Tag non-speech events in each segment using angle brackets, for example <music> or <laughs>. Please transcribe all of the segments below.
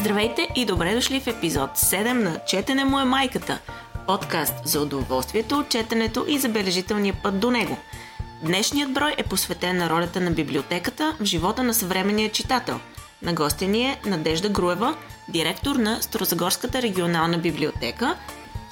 Здравейте и добре дошли в епизод 7 на Четене му е майката. Подкаст за удоволствието от четенето и забележителния път до него. Днешният брой е посветен на ролята на библиотеката в живота на съвременния читател. На гостя ни е Надежда Груева, директор на Старозагорската регионална библиотека,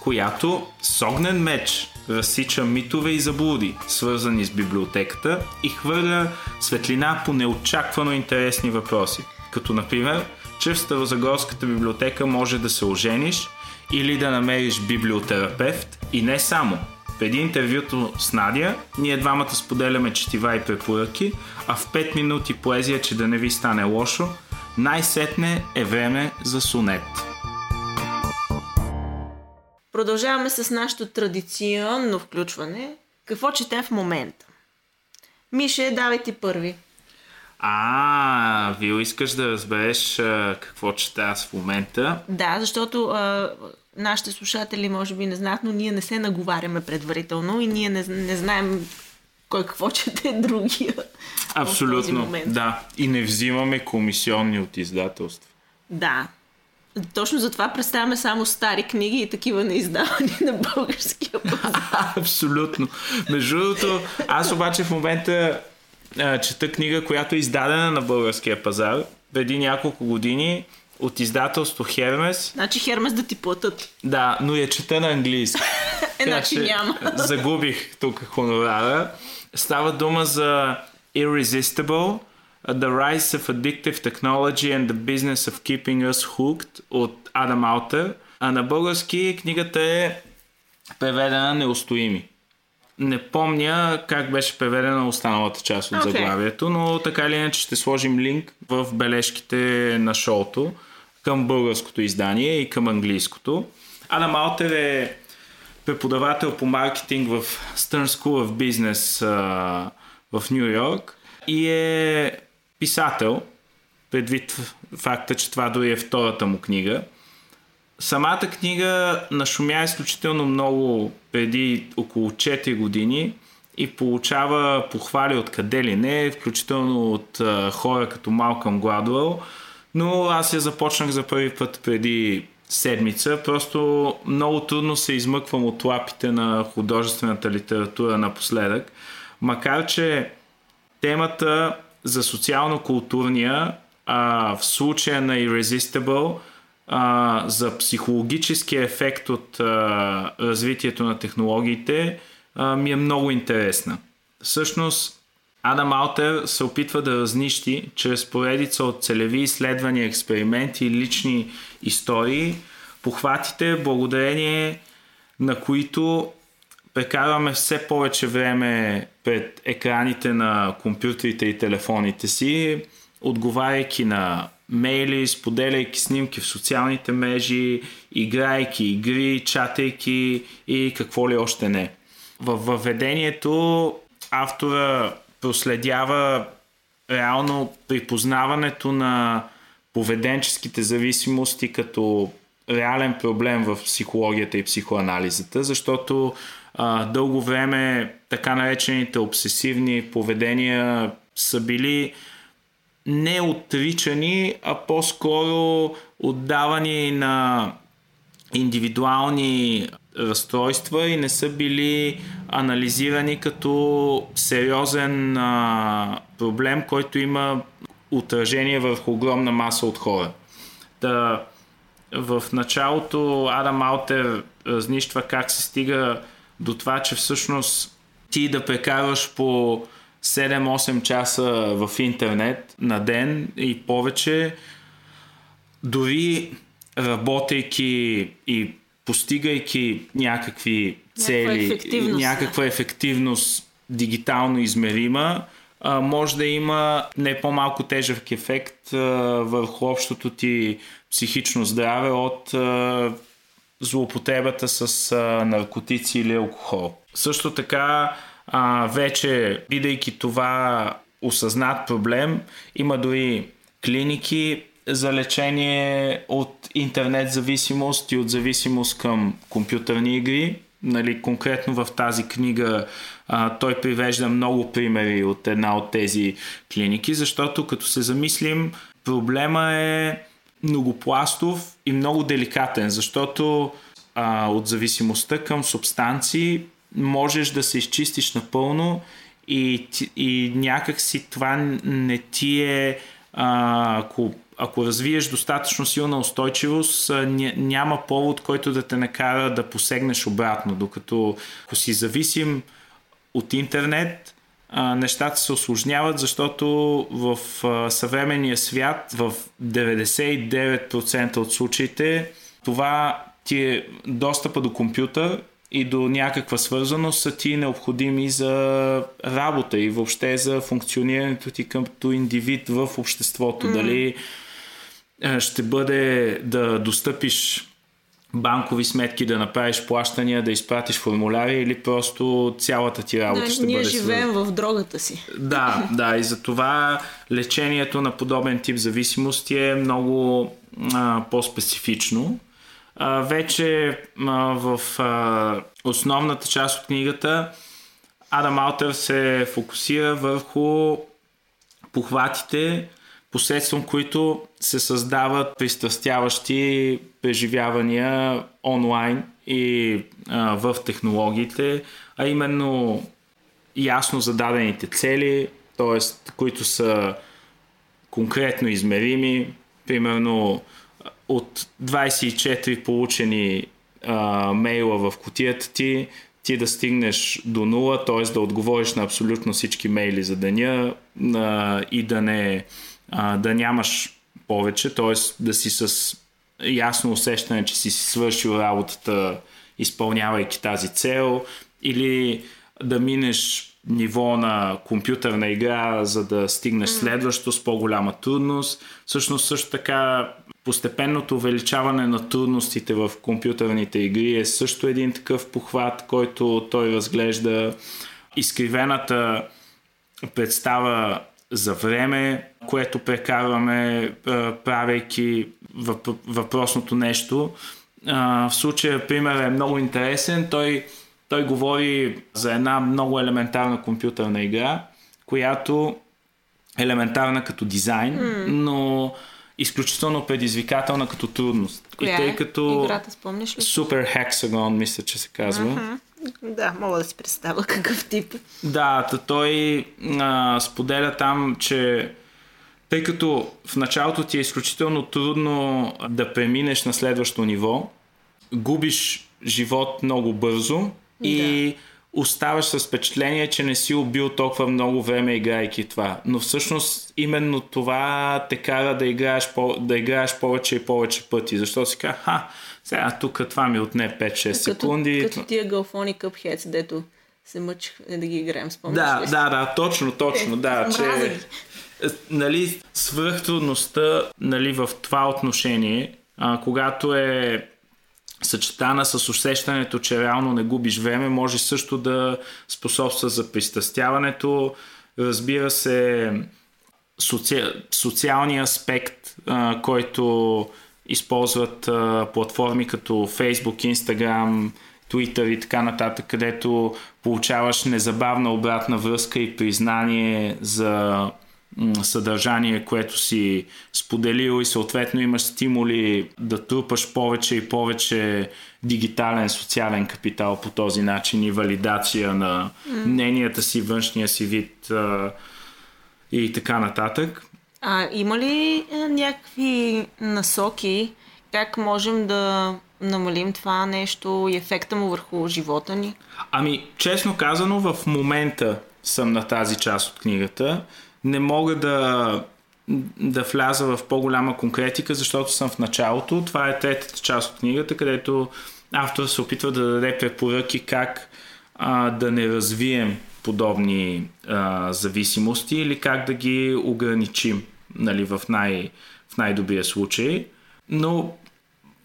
която с огнен меч разсича митове и заблуди, свързани с библиотеката и хвърля светлина по неочаквано интересни въпроси. Като например, че в Старозагорската библиотека може да се ожениш или да намериш библиотерапевт и не само. Преди интервюто с Надя, ние двамата споделяме четива и препоръки, а в 5 минути поезия, че да не ви стане лошо, най-сетне е време за сонет. Продължаваме с нашето традиционно включване. Какво четем в момента? Мише, давай ти първи. А, Вил, искаш да разбереш а, какво чета аз в момента? Да, защото а, нашите слушатели може би не знаят, но ние не се наговаряме предварително и ние не, не знаем кой какво чете другия. Абсолютно, да. И не взимаме комисионни от издателство. Да. Точно затова представяме само стари книги и такива неиздавани на българския пазар. <laughs> Абсолютно. Между другото, аз обаче в момента а, чета книга, която е издадена на българския пазар преди няколко години от издателство Хермес. Значи Хермес да ти платят. Да, но я чета на английски. <laughs> е, значи няма. <laughs> загубих тук хонорара. Става дума за Irresistible, The Rise of Addictive Technology and the Business of Keeping Us Hooked от Адам Алтер. А на български книгата е преведена Неустоими. Не помня как беше преведена останалата част от okay. заглавието, но така или иначе ще сложим линк в бележките на шоуто към българското издание и към английското. Адам Алтер е преподавател по маркетинг в Stern School of Business а, в Нью Йорк и е писател, предвид факта, че това дори е втората му книга. Самата книга нашумя изключително много преди около 4 години и получава похвали от къде ли не, включително от а, хора като Малкъм Гладуел, но аз я започнах за първи път преди седмица. Просто много трудно се измъквам от лапите на художествената литература напоследък. Макар, че темата за социално-културния а, в случая на Irresistible а, за психологическия ефект от а, развитието на технологиите а, ми е много интересна. Всъщност, Адам Алтер се опитва да разнищи чрез поредица от целеви изследвания, експерименти и лични истории, похватите, благодарение на които прекарваме все повече време пред екраните на компютрите и телефоните си, отговаряйки на мейли, споделяйки снимки в социалните мрежи, играйки игри, чатайки и какво ли още не. В въведението автора проследява реално припознаването на поведенческите зависимости като реален проблем в психологията и психоанализата, защото а, дълго време така наречените обсесивни поведения са били не отричани, а по-скоро отдавани на индивидуални разстройства и не са били анализирани като сериозен а, проблем, който има отражение върху огромна маса от хора. Та, в началото Адам Алтер разнищва как се стига до това, че всъщност ти да прекарваш по 7-8 часа в интернет на ден и повече, дори работейки и постигайки някакви цели, някаква ефективност, някаква ефективност дигитално измерима, може да има не по-малко тежък ефект върху общото ти психично здраве от злоупотребата с наркотици или алкохол. Също така, вече, бидейки това осъзнат проблем, има дори клиники за лечение от интернет зависимост и от зависимост към компютърни игри. Нали, конкретно в тази книга а, той привежда много примери от една от тези клиники, защото като се замислим, проблема е многопластов и много деликатен, защото а, от зависимостта към субстанции можеш да се изчистиш напълно и, и някак си това не ти е а, ако, ако развиеш достатъчно силна устойчивост, няма повод, който да те накара да посегнеш обратно. Докато ако си зависим от интернет, нещата се осложняват, защото в съвременния свят, в 99% от случаите, това ти е достъпа до компютър и до някаква свързаност са ти необходими за работа и въобще за функционирането ти като индивид в обществото. Mm. Дали е, ще бъде да достъпиш банкови сметки, да направиш плащания, да изпратиш формуляри или просто цялата ти работа да, ще ние бъде живеем в дрогата си. Да, да, и за това лечението на подобен тип зависимости е много а, по-специфично а, вече а, в а, основната част от книгата Адам Алтер се фокусира върху похватите, посредством които се създават пристрастяващи преживявания онлайн и а, в технологиите, а именно ясно зададените цели, т.е. които са конкретно измерими, примерно от 24 получени а, мейла в котията ти, ти да стигнеш до нула, т.е. да отговориш на абсолютно всички мейли за деня а, и да, не, а, да нямаш повече, т.е. да си с ясно усещане, че си свършил работата, изпълнявайки тази цел, или да минеш ниво на компютърна игра, за да стигнеш следващо с по-голяма трудност. Всъщност също така постепенното увеличаване на трудностите в компютърните игри е също един такъв похват, който той разглежда изкривената представа за време, което прекарваме правейки въпросното нещо. В случая пример е много интересен. Той, той говори за една много елементарна компютърна игра, която е елементарна като дизайн, но изключително предизвикателна като трудност. Коя и тъй е? като Играта, спомниш ли? Супер Hexagon, мисля, че се казва. Uh-huh. Да, мога да си представя какъв тип. Да, той а, споделя там, че тъй като в началото ти е изключително трудно да преминеш на следващо ниво, губиш живот много бързо и да оставаш с впечатление, че не си убил толкова много време играйки това. Но всъщност именно това те кара да играеш, по, да играеш повече и повече пъти. Защото си казва, ха, сега тук това ми отне 5-6 секунди. Като, като тия галфони Cupheads, дето се мъчих да ги играем, спомняш Да, ли? да, да, точно, точно, е, да, че е, нали, свръхтрудността нали, в това отношение, а, когато е съчетана с усещането, че реално не губиш време, може също да способства за пристрастяването. Разбира се, соци... социалния аспект, а, който използват а, платформи като Facebook, Instagram, Twitter и така нататък, където получаваш незабавна обратна връзка и признание за съдържание, което си споделил и съответно имаш стимули да трупаш повече и повече дигитален социален капитал по този начин и валидация на мненията си, външния си вид и така нататък. А има ли е, някакви насоки как можем да намалим това нещо и ефекта му върху живота ни? Ами, честно казано, в момента съм на тази част от книгата не мога да, да вляза в по-голяма конкретика, защото съм в началото. Това е третата част от книгата, където автор се опитва да даде препоръки как а, да не развием подобни а, зависимости или как да ги ограничим нали, в, най, в най-добрия случай. Но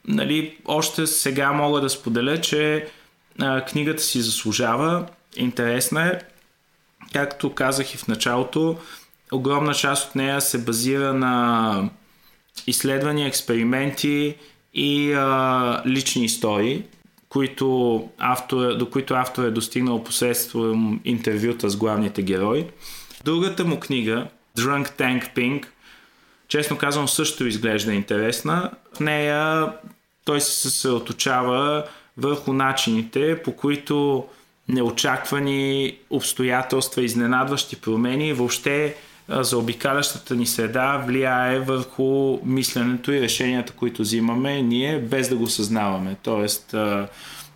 нали, още сега мога да споделя, че а, книгата си заслужава, интересна е. Както казах и в началото, огромна част от нея се базира на изследвания, експерименти и а, лични истории, които автор, до които автор е достигнал посредством интервюта с главните герои. Другата му книга, Drunk Tank Pink, честно казвам, също изглежда интересна. В нея той се съсредоточава върху начините, по които неочаквани обстоятелства, изненадващи промени, въобще за обикалящата ни среда влияе върху мисленето и решенията, които взимаме ние, без да го съзнаваме. Тоест,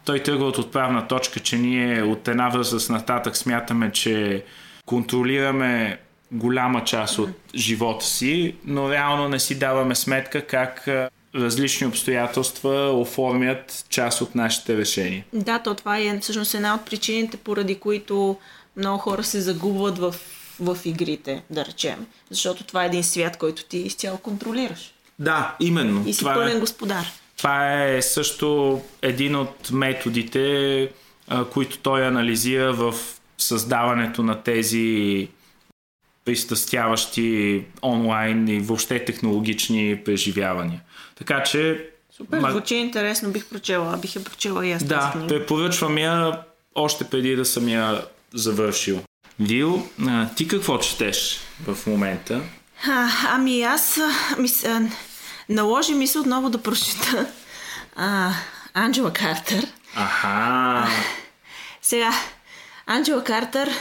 той тръгва от отправна точка, че ние от една възраст нататък смятаме, че контролираме голяма част от живота си, но реално не си даваме сметка как различни обстоятелства оформят част от нашите решения. Да, то това е всъщност една от причините, поради които много хора се загубват в, в игрите, да речем. Защото това е един свят, който ти изцяло контролираш. Да, именно. И си това пълен е, господар. Това е също един от методите, които той анализира в създаването на тези пристрастяващи онлайн и въобще технологични преживявания. Така че... Супер, ма... звучи интересно, бих прочела, бих я прочела и аз. Да, препоръчвам я още преди да съм я завършил. Вил, а, ти какво четеш в момента? А, ами аз мис, а, наложи ми се отново да прочита а, Анджела Картер. Аха. Сега, Анджела Картер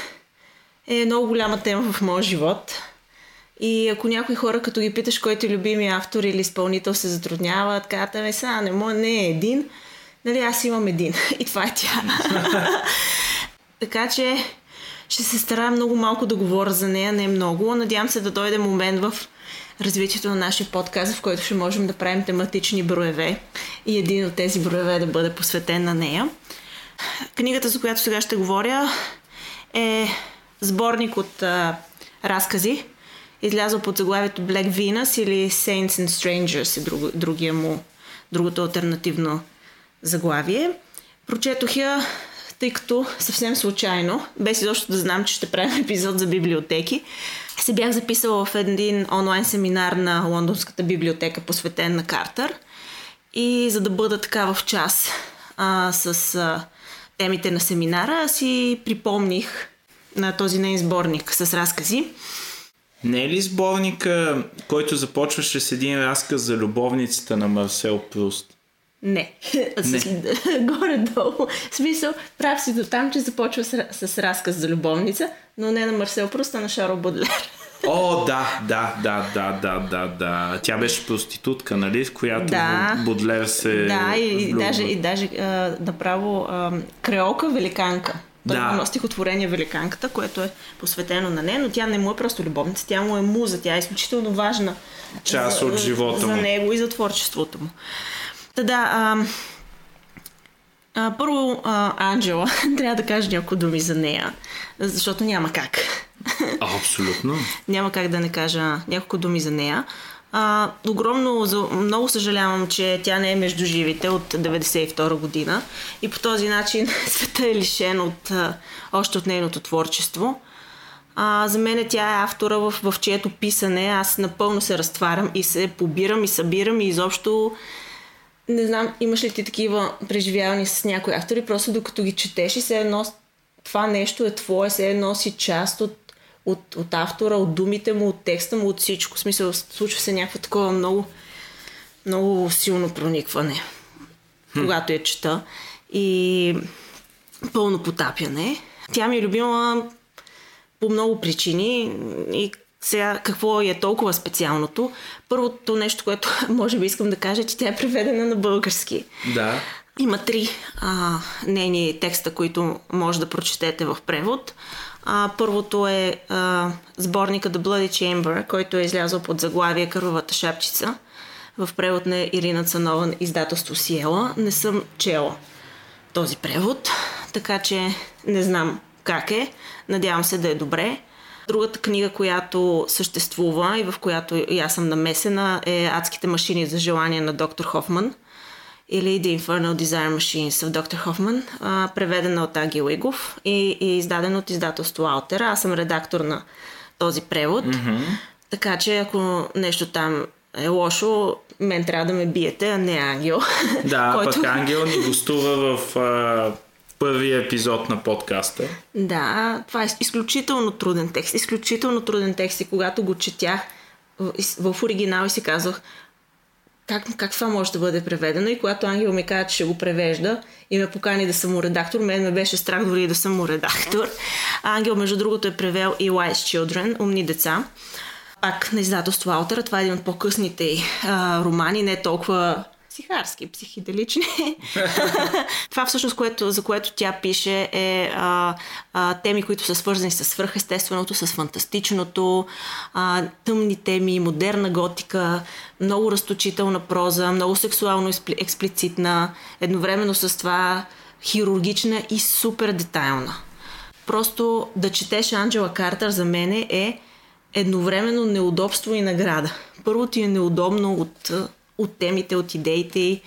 е много голяма тема в моя живот. И ако някои хора, като ги питаш кой ти любими автор или изпълнител се затрудняват, казват, ами сега не, не е един, нали аз имам един. <laughs> И това е тя. <laughs> така че ще се старая много малко да говоря за нея, не много. Надявам се да дойде момент в развитието на нашия подкаст, в който ще можем да правим тематични броеве и един от тези броеве да бъде посветен на нея. Книгата, за която сега ще говоря, е сборник от а, разкази, излязъл под заглавието Black Venus или Saints and Strangers е друг, другия му, другото альтернативно заглавие. Прочетох я, тъй като съвсем случайно, без изобщо да знам, че ще правим <laughs> епизод за библиотеки, се бях записала в един онлайн семинар на Лондонската библиотека, посветен на Картер. И за да бъда така в час а, с а, темите на семинара, си припомних на този нейн сборник с разкази. Не е ли сборника, който започваше с един разказ за любовницата на Марсел Пруст? Не. <laughs> не. <laughs> Горе-долу. В смисъл, прав си до там, че започва с, с разказ за любовница, но не на Марсел Пруст, а на Шаро Бодлер. <laughs> О, да, да, да, да, да, да, да. Тя беше проститутка, нали, в която да, Бодлер се Да, и, и даже, и даже а, направо а, креолка великанка. Той да. има стихотворение Великанката, което е посветено на нея, но тя не му е просто любовница, тя му е муза, тя е изключително важна част за, от живота за му. него и за творчеството му. Та да, а, а, първо а, Анджела, <laughs> трябва да кажа няколко думи за нея, защото няма как. Абсолютно. <laughs> няма как да не кажа няколко думи за нея. А, огромно, много съжалявам, че тя не е между живите от 92 година и по този начин <laughs> света е лишен от, а, още от нейното творчество. А, за мен тя е автора, в, в чието писане аз напълно се разтварям и се побирам и събирам и изобщо не знам, имаш ли ти такива преживявания с някои автори, просто докато ги четеш и се едно това нещо е твое, се едно си част от от, от автора, от думите му, от текста му, от всичко. В смисъл, случва се някакво такова много, много силно проникване, хм. когато я чета. И пълно потапяне. Тя ми е любима по много причини и сега какво е толкова специалното? Първото нещо, което <laughs> може би искам да кажа, е, че тя е преведена на български. Да. Има три а, нейни текста, които може да прочетете в превод. А, първото е а, сборника The Bloody Chamber, който е излязъл под заглавие Кървавата шапчица в превод на Ирина Цанова, издателство Сиела. Не съм чела този превод, така че не знам как е. Надявам се да е добре. Другата книга, която съществува и в която и аз съм намесена е Адските машини за желание на доктор Хофман или The Infernal Desire Machines в Доктор Хофман, а, преведена от Аги Уигов и, и издадена от издателство Алтер. Аз съм редактор на този превод. Mm-hmm. Така че ако нещо там е лошо, мен трябва да ме биете, а не Ангел. Да, <laughs> който... пък Ангел ни гостува в а, първия епизод на подкаста. Да, това е изключително труден текст. Изключително труден текст и когато го четях, в, в оригинал и си казах, как, как това може да бъде преведено? И когато Ангел ми каза, че ще го превежда и ме покани да съм му редактор, мен ме беше страх дори да съм му редактор. Ангел, между другото, е превел и Wise Children, Умни деца. Пак на издателство Аутера. Това е един от по-късните а, романи, не толкова психарски, психиделични. <laughs> Това всъщност, което, за което тя пише е а, а, теми, които са свързани с свръхестественото, с фантастичното, а, тъмни теми, модерна готика, много разточителна проза, много сексуално експлицитна, едновременно с това хирургична и супер детайлна. Просто да четеш Анджела Картер за мен е едновременно неудобство и награда. Първо ти е неудобно от от темите, от идеите й,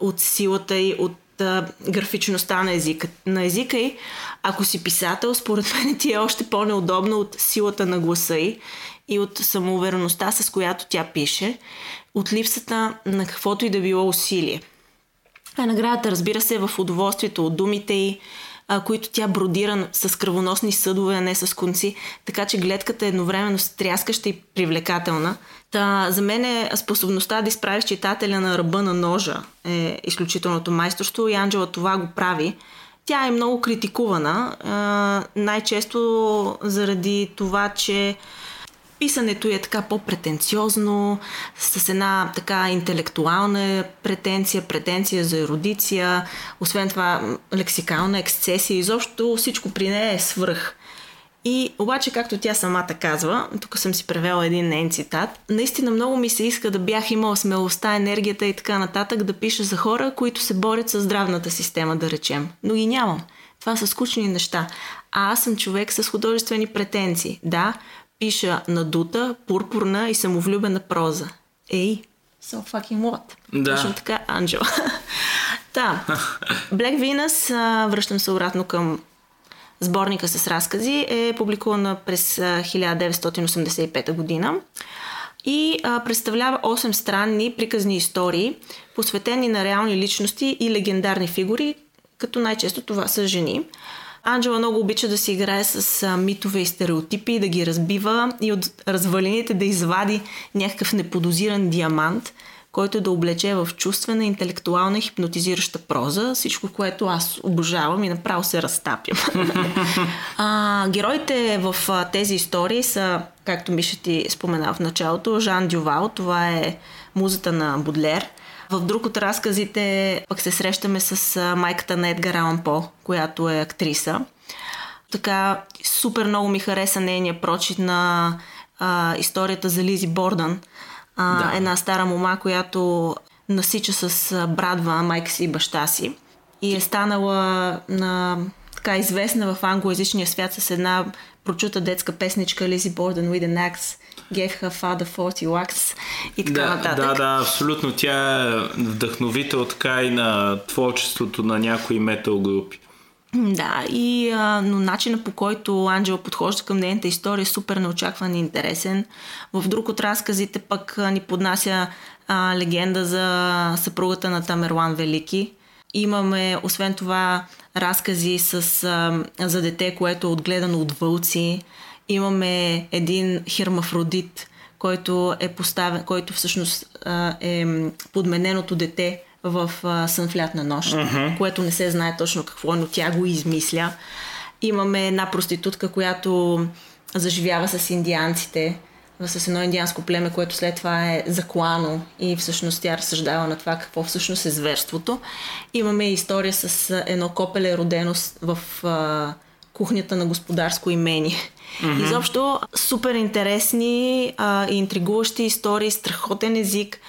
от силата й, от а, графичността на езика, на езика й. Ако си писател, според <laughs> мен ти е още по-неудобно от силата на гласа й и от самоувереността, с която тя пише, от липсата на каквото и да било усилие. А наградата, разбира се, е в удоволствието от думите й, а, които тя бродира с кръвоносни съдове, а не с конци, така че гледката е едновременно стряскаща и привлекателна. Та, за мен е способността да изправиш читателя на ръба на ножа е изключителното майсторство и Анджела това го прави. Тя е много критикувана, най-често заради това, че писането е така по-претенциозно, с една така интелектуална претенция, претенция за ерудиция, освен това лексикална ексцесия, изобщо всичко при нея е свръх. И обаче, както тя самата казва, тук съм си превела един нейн цитат, наистина много ми се иска да бях имала смелостта, енергията и така нататък да пиша за хора, които се борят с здравната система, да речем. Но ги нямам. Това са скучни неща. А аз съм човек с художествени претенции. Да, пиша надута, пурпурна и самовлюбена проза. Ей, so fucking what? Да. Точно така, Анджела. <laughs> Та, Black Venus, връщам се обратно към сборника с разкази, е публикувана през 1985 година и представлява 8 странни приказни истории, посветени на реални личности и легендарни фигури, като най-често това са жени. Анджела много обича да си играе с митове и стереотипи, да ги разбива и от развалините да извади някакъв неподозиран диамант, който да облече в чувствена, интелектуална хипнотизираща проза, всичко, което аз обожавам и направо се разтапям. <laughs> а, героите в а, тези истории са, както Миша ти спомена в началото, Жан Дювал, това е музата на Будлер – в друг от разказите пък се срещаме с майката на Едгар Алан По, която е актриса. Така супер много ми хареса нейния прочит на а, историята за Лизи Бордан. А, да. Една стара мома, която насича с брадва майка си и баща си. И е станала на така известна в англоязичния свят с една прочута детска песничка Лизи Бордан with an axe gave her father 40 wax и така да, нататък. Да, да, абсолютно. Тя е вдъхновител така и на творчеството на някои метал групи. <clears throat> Да, и, а, но начина по който Анджела подхожда към нейната история е супер неочакван и интересен. В друг от разказите пък ни поднася а, легенда за съпругата на Тамерлан Велики. Имаме, освен това, разкази с, а, за дете, което е отгледано от вълци. Имаме един хермафродит, който е поставен, който всъщност а, е подмененото дете в а, сън в лятна нощ, uh-huh. което не се знае точно какво е, но тя го измисля. Имаме една проститутка, която заживява с индианците, с едно индианско племе, което след това е заклано и всъщност тя разсъждава на това какво всъщност е зверството. Имаме история с едно копеле родено в а, кухнята на господарско имение. Mm-hmm. Изобщо супер интересни а, и интригуващи истории, страхотен език.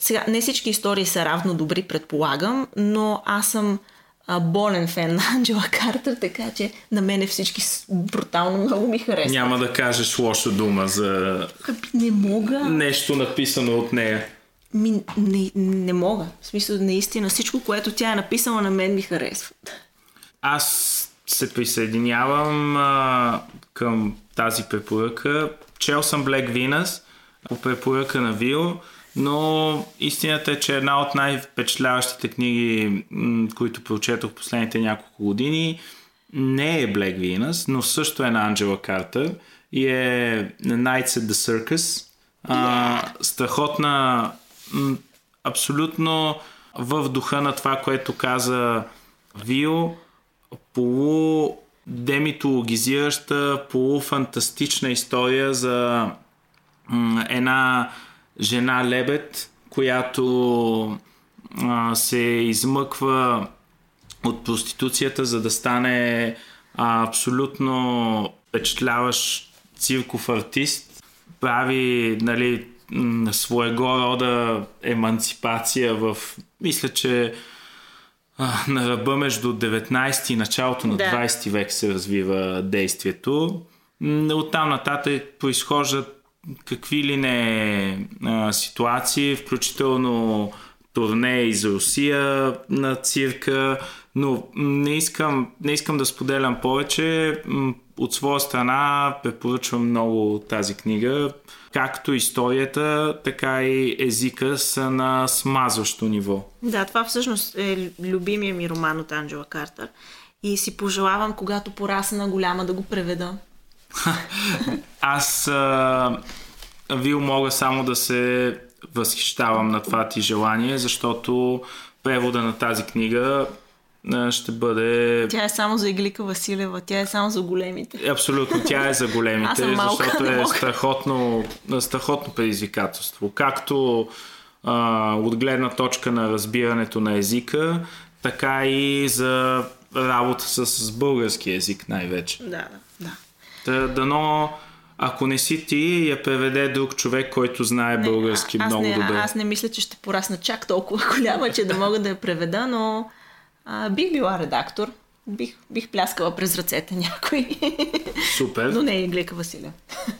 Сега, не всички истории са равно добри, предполагам, но аз съм а, болен фен на Анджела Картер, така че на мене всички брутално много ми харесват. Няма да кажеш лоша дума за... Не мога. Нещо написано от нея. Ми, не, не мога. В смисъл, наистина, всичко, което тя е написала на мен ми харесва. Аз се присъединявам а, към тази препоръка. Чел съм Black Venus по препоръка на Вил, но истината е, че една от най-впечатляващите книги, които прочетох последните няколко години, не е Black Venus, но също е на Анджела Картер и е Nights at the Circus. А, страхотна, абсолютно в духа на това, което каза Вио, полу демитологизираща, полуфантастична история за една жена лебед, която а, се измъква от проституцията, за да стане а, абсолютно впечатляващ цирков артист. Прави нали, своего рода еманципация в... Мисля, че а, на ръба между 19 и началото на Да. 20 век се развива действието. Оттам нататък произхождат какви ли не а, ситуации, включително турне из Русия на цирка, но не искам, не искам да споделям повече. От своя страна препоръчвам много тази книга. Както историята, така и езика са на смазващо ниво. Да, това всъщност е любимия ми роман от Анджела Картер. И си пожелавам, когато порасна голяма, да го преведа. <laughs> Аз а, Вил мога само да се възхищавам на това ти желание, защото превода на тази книга ще бъде Тя е само за Иглика Василева, тя е само за големите. Абсолютно, тя е за големите, <laughs> малка, защото е страхотно, страхотно предизвикателство. Както а, от гледна точка на разбирането на езика, така и за работа с, с български език най-вече. Да, да. Та, дано, ако не си ти, я преведе друг човек, който знае Не, български а- много не, добре. Аз не мисля, че ще порасна чак толкова голяма, че да мога да я преведа, но а, бих била редактор. Бих, бих пляскала през ръцете някой. Супер. но не е Иглика Василева.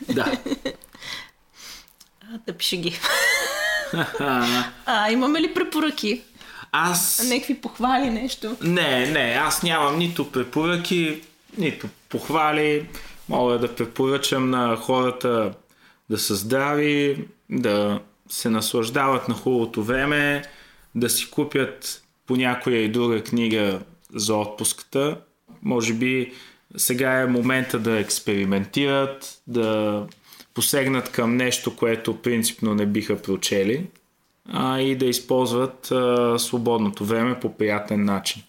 Да. Да пише ги. а, имаме ли препоръки? Аз... Някакви похвали, нещо? Не, не, аз нямам нито препоръки, нито похвали. Мога да препоръчам на хората да са здрави, да се наслаждават на хубавото време, да си купят по някоя и друга книга за отпуската. Може би сега е момента да експериментират, да посегнат към нещо, което принципно не биха прочели а, и да използват а, свободното време по приятен начин.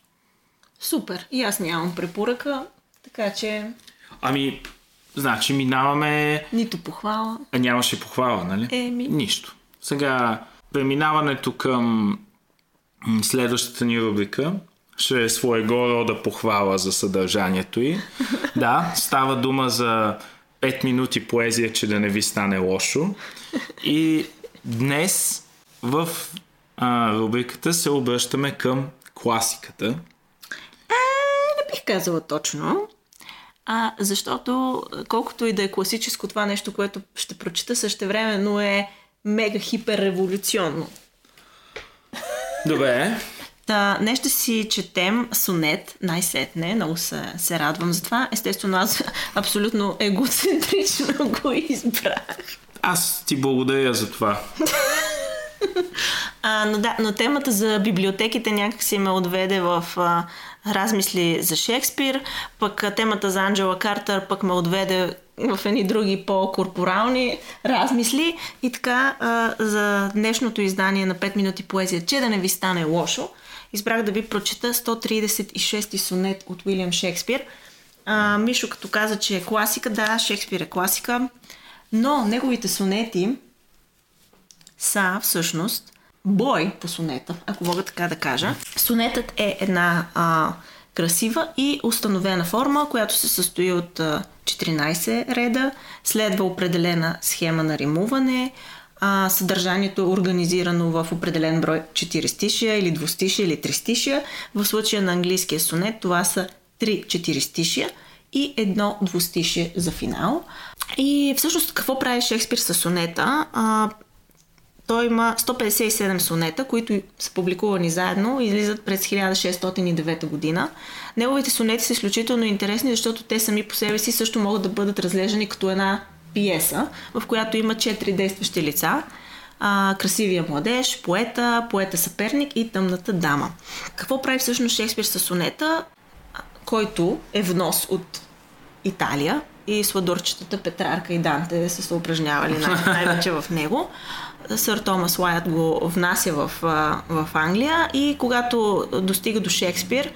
Супер. И аз нямам препоръка, така че Ами, значи минаваме... нито похвала. А нямаше похвала, нали? Еми. Нищо. Сега, преминаването към следващата ни рубрика ще е своего рода похвала за съдържанието й. <laughs> Да, става дума за 5 минути поезия, че да не ви стане лошо. И днес в а, рубриката се обръщаме към класиката. Не бих казала точно. А, защото колкото и да е класическо това нещо, което ще прочита същевременно е мега хипер революционно. Добре. Та, днес ще си четем сонет, най-сетне, много се, се радвам за това. Естествено, аз <laughs> абсолютно егоцентрично <laughs> го избрах. Аз ти благодаря за това. <laughs> А, но да, но темата за библиотеките някак си ме отведе в а, размисли за Шекспир, пък темата за Анджела Картер пък ме отведе в едни други по-корпорални размисли. И така, за днешното издание на 5 минути поезия, че да не ви стане лошо, избрах да ви прочета 136 сонет от Уилям Шекспир. Мишо като каза, че е класика, да, Шекспир е класика, но неговите сонети са всъщност бой по сонета, ако мога така да кажа. Сонетът е една а, красива и установена форма, която се състои от а, 14 реда, следва определена схема на римуване, а, съдържанието е организирано в определен брой 4 стишия или двустишия или тристишия. В случая на английския сонет това са 3 четиристишия и едно двустишие за финал. И всъщност какво прави Шекспир с сонета? А, той има 157 сонета, които са публикувани заедно и излизат през 1609 година. Неговите сонети са изключително интересни, защото те сами по себе си също могат да бъдат разглеждани като една пиеса, в която има 4 действащи лица. А, красивия младеж, поета, поета съперник и тъмната дама. Какво прави всъщност Шекспир с сонета, който е внос от Италия, и сладурчетата Петрарка и Данте са се упражнявали най- най-вече в него. Сър Томас Уайт го внася в, в Англия и когато достига до Шекспир,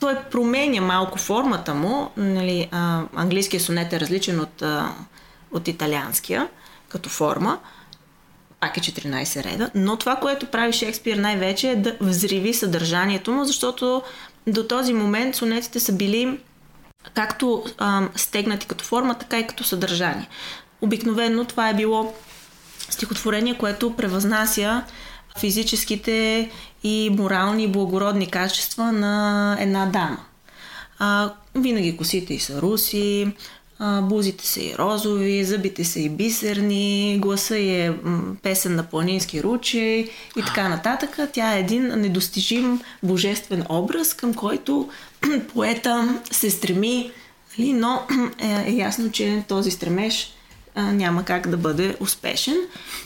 той променя малко формата му. Нали, а, английския сонет е различен от, от италианския като форма. Пак е 14 реда. Но това, което прави Шекспир най-вече е да взриви съдържанието му, защото до този момент сонетите са били както а, стегнати като форма, така и като съдържание. Обикновено това е било стихотворение, което превъзнася физическите и морални и благородни качества на една дама. А, винаги косите и са руси, а, бузите са и розови, зъбите са и бисерни, гласа е песен на планински ручей и така нататък. Тя е един недостижим божествен образ, към който поета се стреми, нали, но е, е ясно, че този стремеж а, няма как да бъде успешен.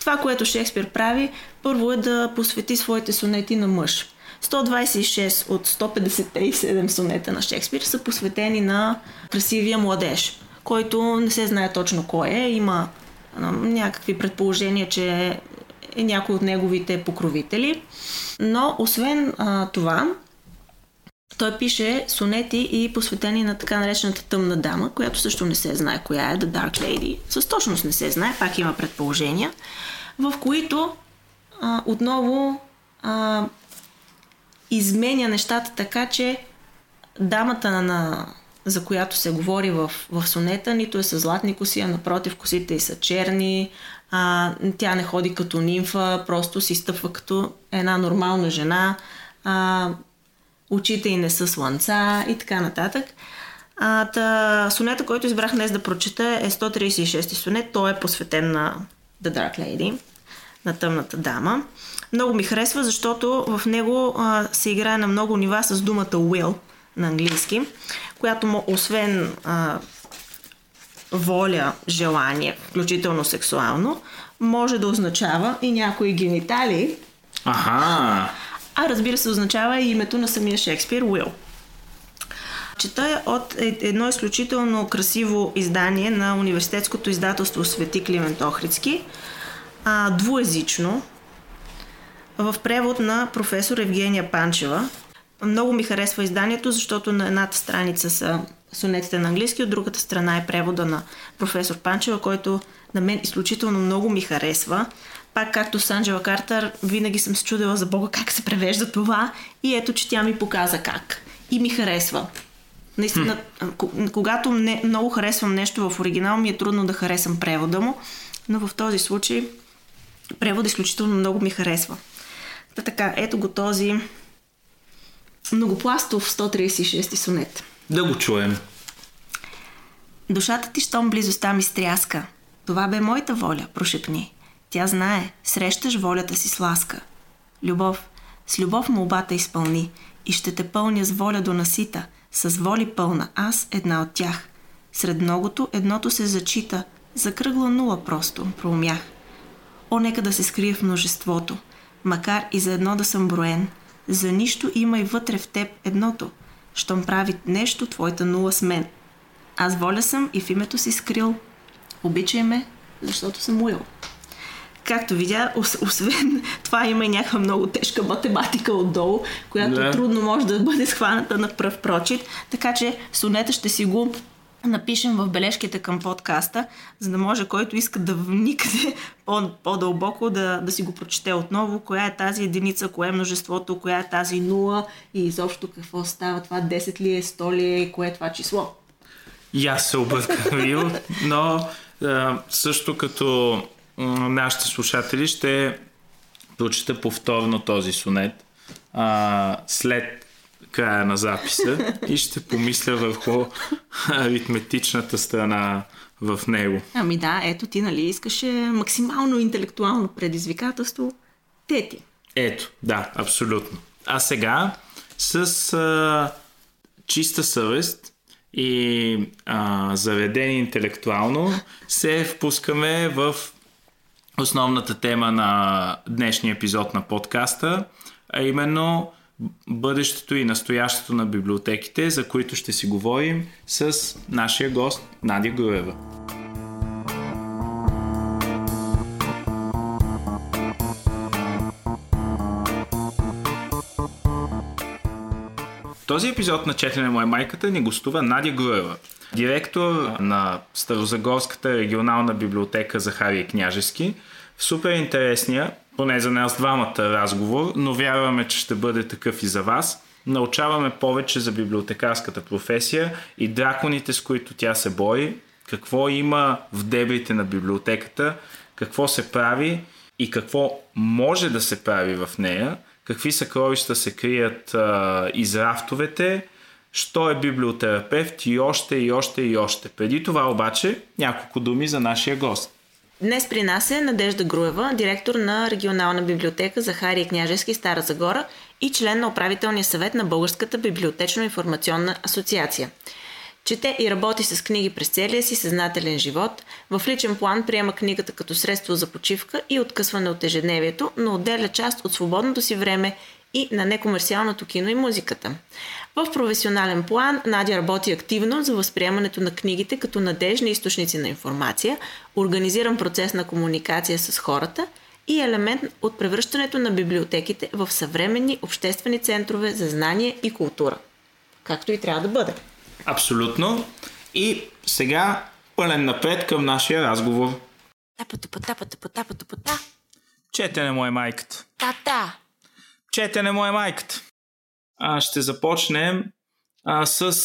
Това, което Шекспир прави, първо е да посвети своите сонети на мъж. 126 от 157 сонета на Шекспир са посветени на красивия младеж, който не се знае точно кой е. Има а, някакви предположения, че е някой от неговите покровители. Но освен а, това, той пише сонети и посветени на така наречената тъмна дама, която също не се знае коя е, The Dark Lady. С точност не се знае, пак има предположения, в които а, отново а, изменя нещата така, че дамата на, за която се говори в, в сонета, нито е с златни коси, а напротив косите й са черни, а, тя не ходи като нимфа, просто си стъпва като една нормална жена, а, очите й не са слънца и така нататък. А, та, сонета, който избрах днес да прочета е 136 сонет. Той е посветен на The Dark Lady, на тъмната дама. Много ми харесва, защото в него а, се играе на много нива с думата will на английски, която му, освен а, воля, желание, включително сексуално, може да означава и някои гениталии, Аха! А разбира се означава и името на самия Шекспир Уил. Чета от е- едно изключително красиво издание на университетското издателство Свети Климент Охридски, а, двуезично, в превод на професор Евгения Панчева. Много ми харесва изданието, защото на едната страница са сонетите на английски, от другата страна е превода на професор Панчева, който на мен изключително много ми харесва. Пак както с Анджела Картер, винаги съм се чудила за Бога как се превежда това и ето, че тя ми показа как. И ми харесва. Наистина, к- когато не, много харесвам нещо в оригинал, ми е трудно да харесам превода му, но в този случай превод изключително много ми харесва. Та така, ето го този многопластов 136 сонет. Да го чуем. Душата ти, щом близостта ми стряска. Това бе моята воля, прошепни. Тя знае, срещаш волята си с ласка. Любов, с любов молбата изпълни и ще те пълня с воля до насита, с воли пълна, аз една от тях. Сред многото едното се зачита, закръгла нула просто, проумях. О, нека да се скрие в множеството, макар и за едно да съм броен. За нищо има и вътре в теб едното, щом прави нещо твоята нула с мен. Аз воля съм и в името си скрил. Обичай ме, защото съм уил. Както видя, ос- освен <laughs> това има и някаква много тежка математика отдолу, която Да. трудно може да бъде схваната на пръв прочит. Така че сонета ще си го напишем в бележките към подкаста, за да може който иска да вникне <laughs> по- по-дълбоко да, да си го прочете отново, коя е тази единица, кое е множеството, коя е тази нула и изобщо какво става това, 10 ли е, 100 ли е, кое е това число. И аз се обърках, но а, също като нашите слушатели ще прочета повторно този сонет а, след края на записа и ще помисля върху аритметичната страна в него. Ами да, ето ти, нали, искаше максимално интелектуално предизвикателство. Те ти. Ето, да, абсолютно. А сега с а, чиста съвест и а, заведени интелектуално се впускаме в основната тема на днешния епизод на подкаста, а именно бъдещето и настоящето на библиотеките, за които ще си говорим с нашия гост Надя Груева. Този епизод на Четене Моя майката ни гостува Надя Груева, директор на Старозагорската регионална библиотека Захария Княжески. Супер интересния, поне за нас двамата разговор, но вярваме, че ще бъде такъв и за вас. Научаваме повече за библиотекарската професия и драконите, с които тя се бори, какво има в дебрите на библиотеката, какво се прави и какво може да се прави в нея, какви съкровища се крият а, из рафтовете, що е библиотерапевт и още и още и още. Преди това обаче няколко думи за нашия гост. Днес при нас е Надежда Груева, директор на регионална библиотека Захария Княжески Стара Загора и член на управителния съвет на Българската библиотечно-информационна асоциация. Чете и работи с книги през целия си съзнателен живот. В личен план приема книгата като средство за почивка и откъсване от ежедневието, но отделя част от свободното си време и на некомерциалното кино и музиката. В професионален план Надя работи активно за възприемането на книгите като надежни източници на информация, организиран процес на комуникация с хората и елемент от превръщането на библиотеките в съвременни обществени центрове за знание и култура. Както и трябва да бъде. Абсолютно. И сега пълен напред към нашия разговор. Четене му е майката. Та-та. Четене му е майката. А, ще започнем а, с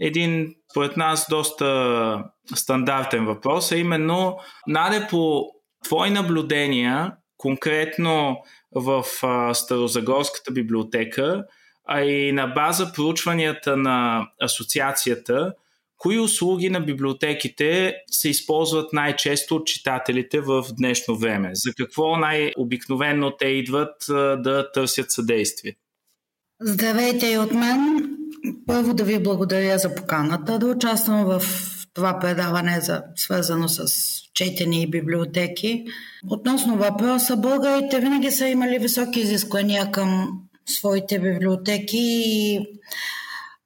един, поред нас, доста стандартен въпрос, а именно, Наде, по твои наблюдения, конкретно в а, Старозагорската библиотека, а и на база проучванията на асоциацията, кои услуги на библиотеките се използват най-често от читателите в днешно време? За какво най-обикновено те идват да търсят съдействие? Здравейте и от мен. Първо да ви благодаря за поканата да участвам в това предаване, за, свързано с четени и библиотеки. Относно въпроса, българите винаги са имали високи изисквания към своите библиотеки и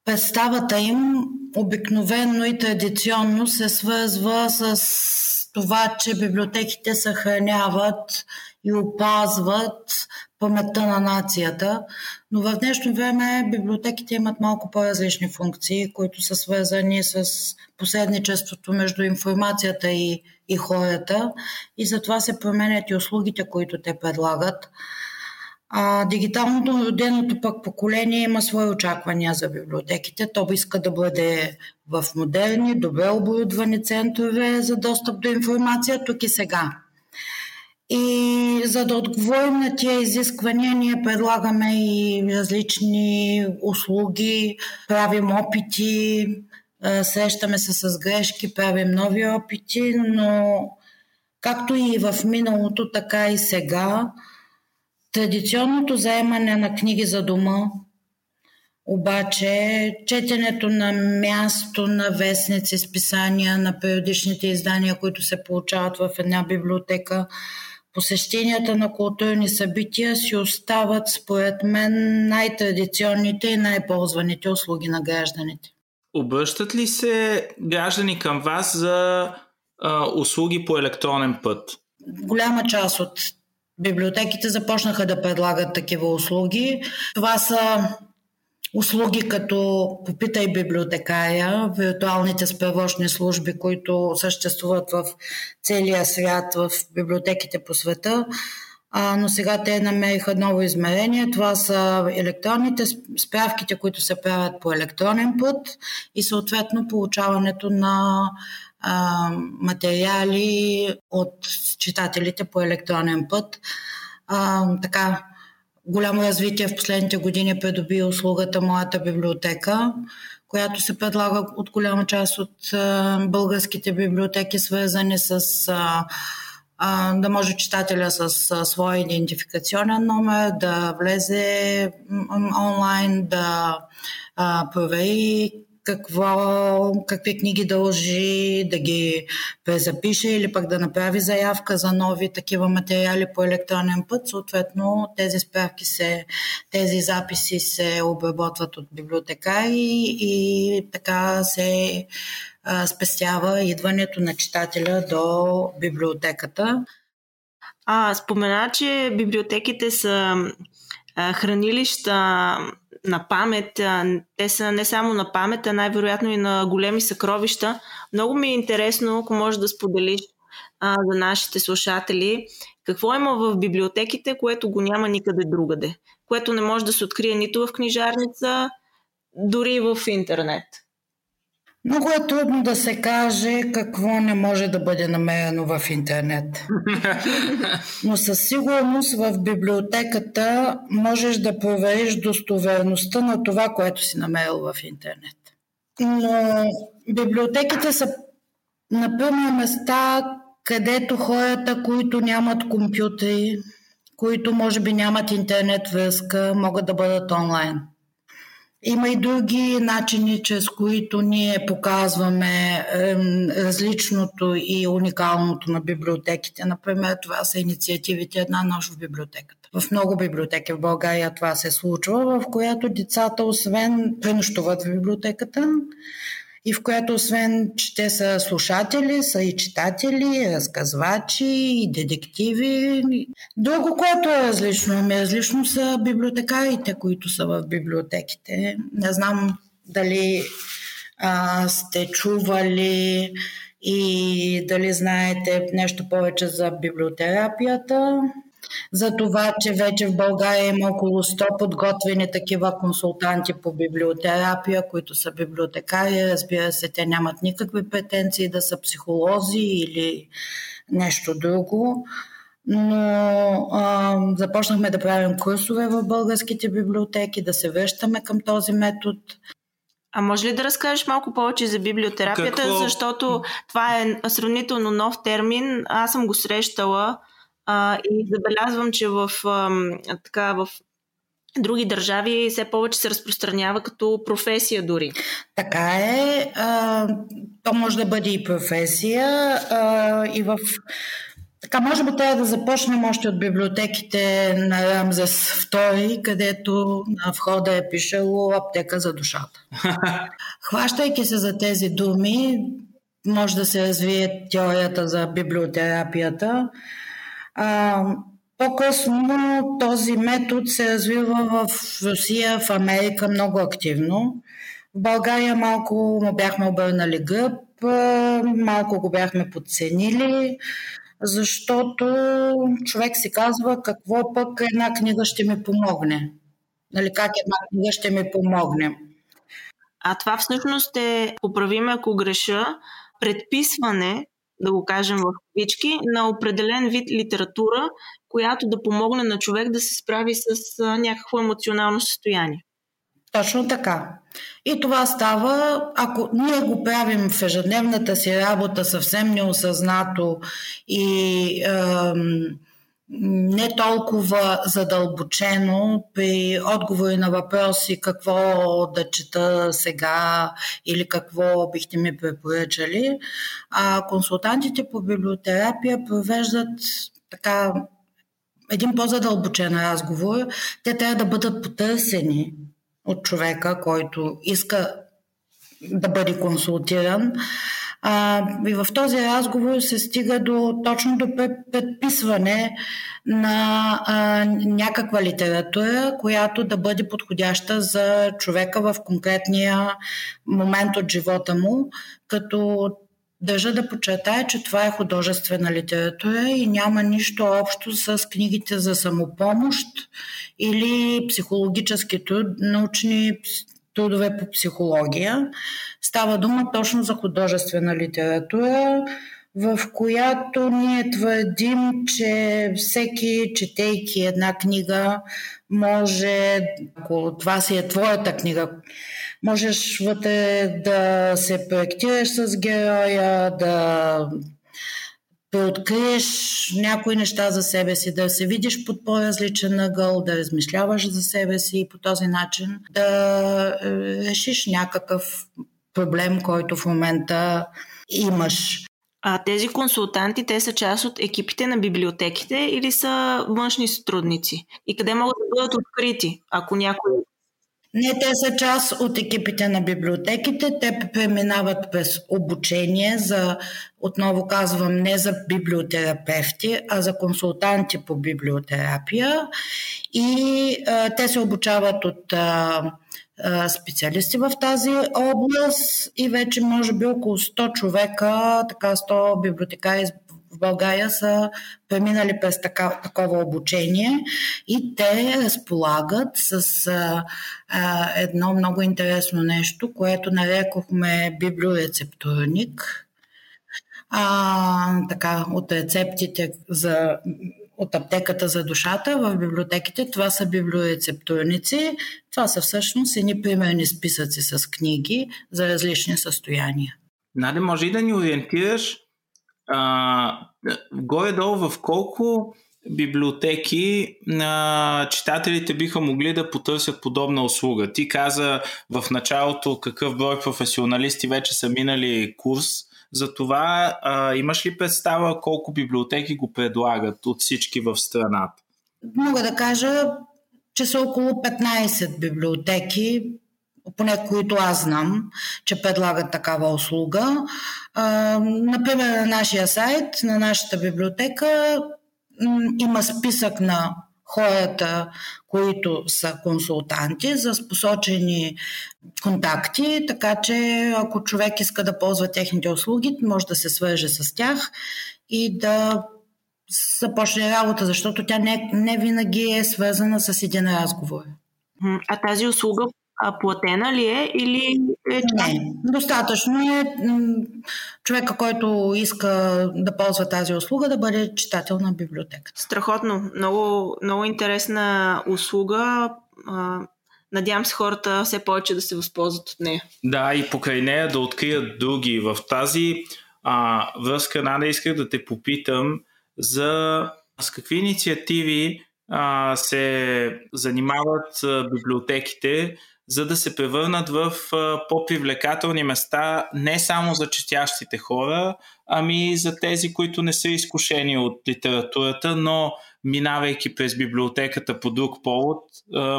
представата им обикновено и традиционно се свързва с това, че библиотеките съхраняват и опазват паметта на нацията. Но в днешно време библиотеките имат малко по-различни функции, които са свързани с посредничеството между информацията и, и хората. И затова се променят и услугите, които те предлагат. А, дигиталното роденото пък поколение има свои очаквания за библиотеките. То иска да бъде в модерни, добре оборудвани центрове за достъп до информация тук и сега. И за да отговорим на тия изисквания, ние предлагаме и различни услуги, правим опити, срещаме се с грешки, правим нови опити, но както и в миналото, така и сега Традиционното заемане на книги за дома, обаче четенето на място на вестници, списания, на периодичните издания, които се получават в една библиотека, посещенията на културни събития си остават, според мен, най-традиционните и най-ползваните услуги на гражданите. Обръщат ли се граждани към вас за а, услуги по електронен път? Голяма част от библиотеките започнаха да предлагат такива услуги. Това са услуги като Попитай библиотекаря, виртуалните справочни служби, които съществуват в целия свят, в библиотеките по света. А, но сега те намериха ново измерение. Това са електронните справките, които се правят по електронен път и съответно получаването на а, материали от читателите по електронен път. А, така, голямо развитие в последните години придоби услугата Моята библиотека, която се предлага от голяма част от а, българските библиотеки, свързани с а, да може читателя с своя идентификационен номер да влезе онлайн, да провери какво, какви книги дължи, да ги презапише или пък да направи заявка за нови такива материали по електронен път. Съответно, тези справки се, тези записи се обработват от библиотека и, и така се а, спестява идването на читателя до библиотеката. А, спомена, че библиотеките са а, хранилища на памет. Те са не само на памет, а най-вероятно и на големи съкровища. Много ми е интересно, ако можеш да споделиш а, за нашите слушатели, какво има в библиотеките, което го няма никъде другаде, което не може да се открие нито в книжарница, дори и в интернет. Много е трудно да се каже какво не може да бъде намерено в интернет. <laughs> Но със сигурност в библиотеката можеш да провериш достоверността на това, което си намерил в интернет. Но библиотеките са, например, места, където хората, които нямат компютри, които може би нямат интернет връзка, могат да бъдат онлайн. Има и други начини, чрез които ние показваме е, различното и уникалното на библиотеките. Например, това са инициативите Една нощ в библиотеката. В много библиотеки в България това се случва, в която децата, освен пренощуват в библиотеката, и в която освен, че те са слушатели, са и читатели, разказвачи, и детективи. Друго, което е различно, ами различно са библиотекарите, които са в библиотеките. Не знам дали а, сте чували и дали знаете нещо повече за библиотерапията за това, че вече в България има около 100 подготвени такива консултанти по библиотерапия, които са библиотекари. Разбира се, те нямат никакви претенции да са психолози или нещо друго. Но а, започнахме да правим курсове в българските библиотеки, да се връщаме към този метод. А може ли да разкажеш малко повече за библиотерапията, Какво? защото това е сравнително нов термин. Аз съм го срещала а, и забелязвам, че в, а, така, в други държави все повече се разпространява като професия дори. Така е. А, то може да бъде и професия. А, и в така, може би трябва да започнем още от библиотеките на Рамзес II, където на входа е пишело аптека за душата. <laughs> Хващайки се за тези думи, може да се развие теорията за библиотерапията, а, по-късно този метод се развива в Русия, в Америка много активно. В България малко му бяхме обърнали гъб, малко го бяхме подценили, защото човек си казва какво пък една книга ще ми помогне. Нали, как една книга ще ми помогне. А това всъщност е, поправиме ако греша, предписване да го кажем в кавички, на определен вид литература, която да помогне на човек да се справи с някакво емоционално състояние. Точно така. И това става, ако ние го правим в ежедневната си работа съвсем неосъзнато и ем, не толкова задълбочено при отговори на въпроси какво да чета сега или какво бихте ми препоръчали. А консултантите по библиотерапия провеждат така един по-задълбочен разговор. Те трябва да бъдат потърсени от човека, който иска да бъде консултиран а, и в този разговор се стига до точно до предписване на а, някаква литература, която да бъде подходяща за човека в конкретния момент от живота му, като Държа да подчертая, че това е художествена литература и няма нищо общо с книгите за самопомощ или психологически труд, научни трудове по психология. Става дума точно за художествена литература, в която ние твърдим, че всеки, четейки една книга, може, ако това си е твоята книга, можеш вътре да се проектираш с героя, да преоткриеш някои неща за себе си, да се видиш под по-различен ъгъл, да размишляваш за себе си и по този начин да е, решиш някакъв проблем, който в момента имаш. А тези консултанти, те са част от екипите на библиотеките или са външни сътрудници? И къде могат да бъдат открити, ако някой не, те са част от екипите на библиотеките. Те преминават през обучение за, отново казвам, не за библиотерапевти, а за консултанти по библиотерапия. И а, те се обучават от а, а, специалисти в тази област и вече може би около 100 човека, така 100 библиотекари в България са преминали през така, такова обучение и те разполагат с а, а, едно много интересно нещо, което нарекохме библиорецептурник. А, така, от рецептите за от аптеката за душата в библиотеките. Това са библиорецептурници. Това са всъщност едни примерни списъци с книги за различни състояния. Наде, може и да ни ориентираш а, горе-долу в колко библиотеки а, читателите биха могли да потърсят подобна услуга. Ти каза в началото какъв брой професионалисти вече са минали курс. За това а, имаш ли представа колко библиотеки го предлагат от всички в страната? Мога да кажа, че са около 15 библиотеки поне които аз знам, че предлагат такава услуга. Например, на нашия сайт, на нашата библиотека има списък на хората, които са консултанти за посочени контакти, така че ако човек иска да ползва техните услуги, може да се свърже с тях и да започне работа, защото тя не, не винаги е свързана с един разговор. А тази услуга а платена ли е или е Не, достатъчно е човека, който иска да ползва тази услуга, да бъде читател на библиотека. Страхотно. Много, много интересна услуга. Надявам се хората все повече да се възползват от нея. Да, и покрай нея да открият други. В тази а, връзка, Нада, исках да те попитам за с какви инициативи а, се занимават а, библиотеките за да се превърнат в по-привлекателни места не само за четящите хора, ами и за тези, които не са изкушени от литературата, но минавайки през библиотеката по друг повод,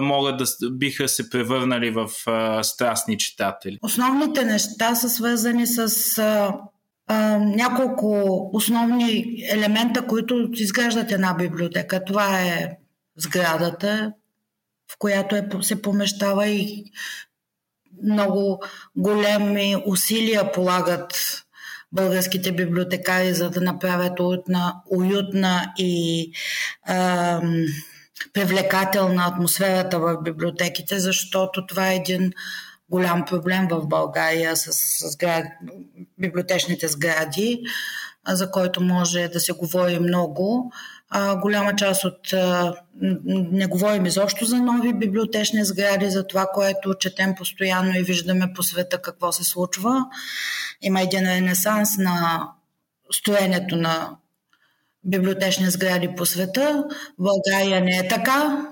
могат да биха се превърнали в страстни читатели. Основните неща са свързани с няколко основни елемента, които изграждат една библиотека. Това е сградата, в която е, се помещава и много големи усилия полагат българските библиотекари, за да направят уютна, уютна и а, привлекателна атмосферата в библиотеките, защото това е един голям проблем в България с, с сград, библиотечните сгради, за който може да се говори много. А, голяма част от... А, не говорим изобщо за нови библиотечни сгради, за това, което четем постоянно и виждаме по света какво се случва. Има един ренесанс на стоенето на библиотечни сгради по света. България не е така.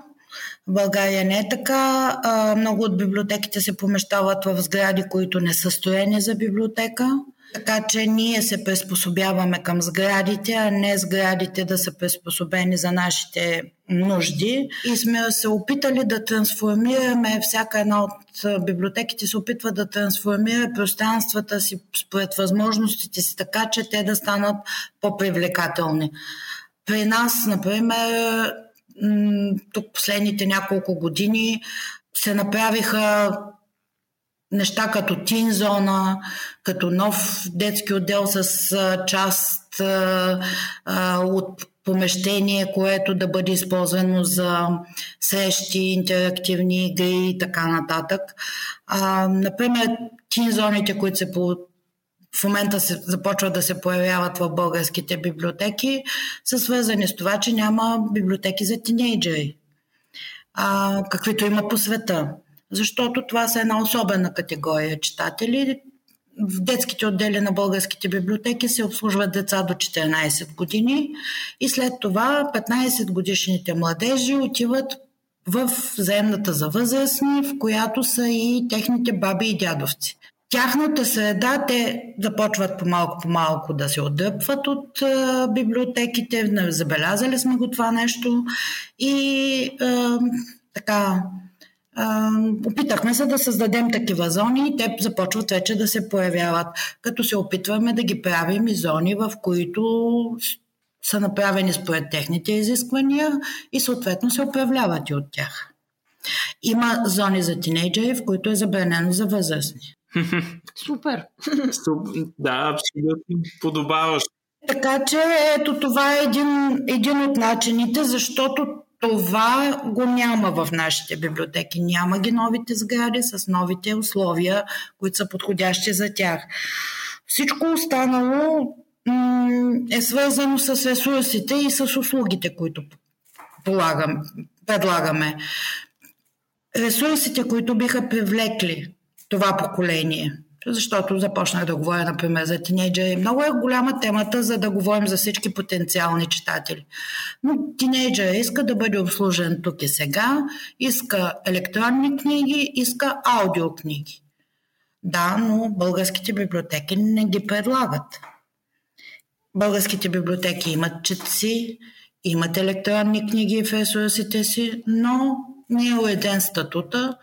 България не е така. А, много от библиотеките се помещават в сгради, които не са стоени за библиотека. Така че ние се приспособяваме към сградите, а не сградите да са приспособени за нашите нужди. И сме се опитали да трансформираме, всяка една от библиотеките се опитва да трансформира пространствата си според възможностите си, така че те да станат по-привлекателни. При нас, например, тук последните няколко години се направиха неща като тин зона, като нов детски отдел с част от помещение, което да бъде използвано за срещи, интерактивни игри и така нататък. Например, тин зоните, които се по в момента се, започват да се появяват в българските библиотеки, са свързани с това, че няма библиотеки за тинейджери, а, каквито има по света защото това са една особена категория читатели. В детските отдели на българските библиотеки се обслужват деца до 14 години и след това 15 годишните младежи отиват в заемната за възрастни, в която са и техните баби и дядовци. тяхната среда, те започват по-малко по малко да се отдръпват от а, библиотеките. Забелязали сме го това нещо. И а, така, опитахме се да създадем такива зони и те започват вече да се появяват, като се опитваме да ги правим и зони, в които са направени според техните изисквания и съответно се управляват и от тях. Има зони за тинейджери, в които е забранено за възрастни. <laughs> Супер! <laughs> да, абсолютно подобаващо. Така че ето това е един, един от начините, защото това го няма в нашите библиотеки. Няма ги новите сгради с новите условия, които са подходящи за тях. Всичко останало е свързано с ресурсите и с услугите, които полагам, предлагаме. Ресурсите, които биха привлекли това поколение. Защото започнах да говоря, например, за тинейджери. Много е голяма темата, за да говорим за всички потенциални читатели. Но тинейджер иска да бъде обслужен тук и сега, иска електронни книги, иска аудиокниги. Да, но българските библиотеки не ги предлагат. Българските библиотеки имат четци, имат електронни книги в ресурсите си, но не е уреден статута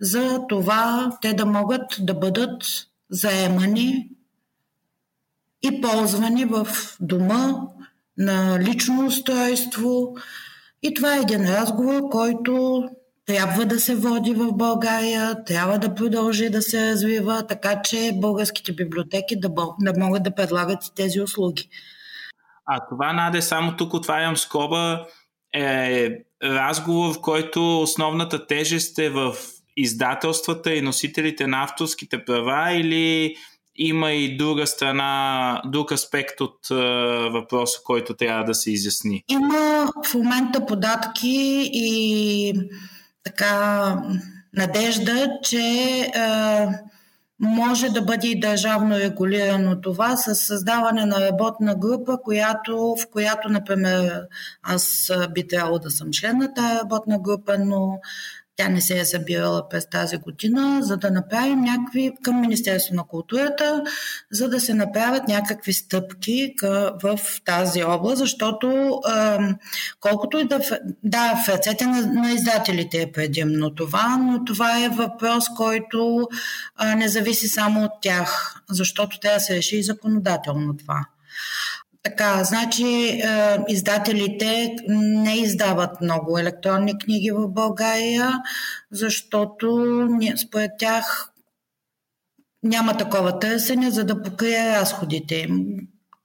за това те да могат да бъдат заемани и ползвани в дома на лично устройство. И това е един разговор, който трябва да се води в България, трябва да продължи да се развива, така че българските библиотеки да, да могат да предлагат тези услуги. А това, Наде, само тук отварям скоба, е разговор, в който основната тежест е в издателствата и носителите на авторските права или има и друга страна, друг аспект от е, въпроса, който трябва да се изясни? Има в момента податки и така надежда, че е, може да бъде и държавно регулирано това с създаване на работна група, която, в която, например, аз би трябвало да съм член на тази работна група, но тя не се е събирала през тази година, за да направим някакви към Министерство на културата, за да се направят някакви стъпки в тази област, защото колкото и да... Да, в ръцете на, издателите е предимно това, но това е въпрос, който не зависи само от тях, защото трябва да се реши и законодателно това. Така, значи е, издателите не издават много електронни книги в България, защото според тях няма такова търсене, за да покрие разходите им.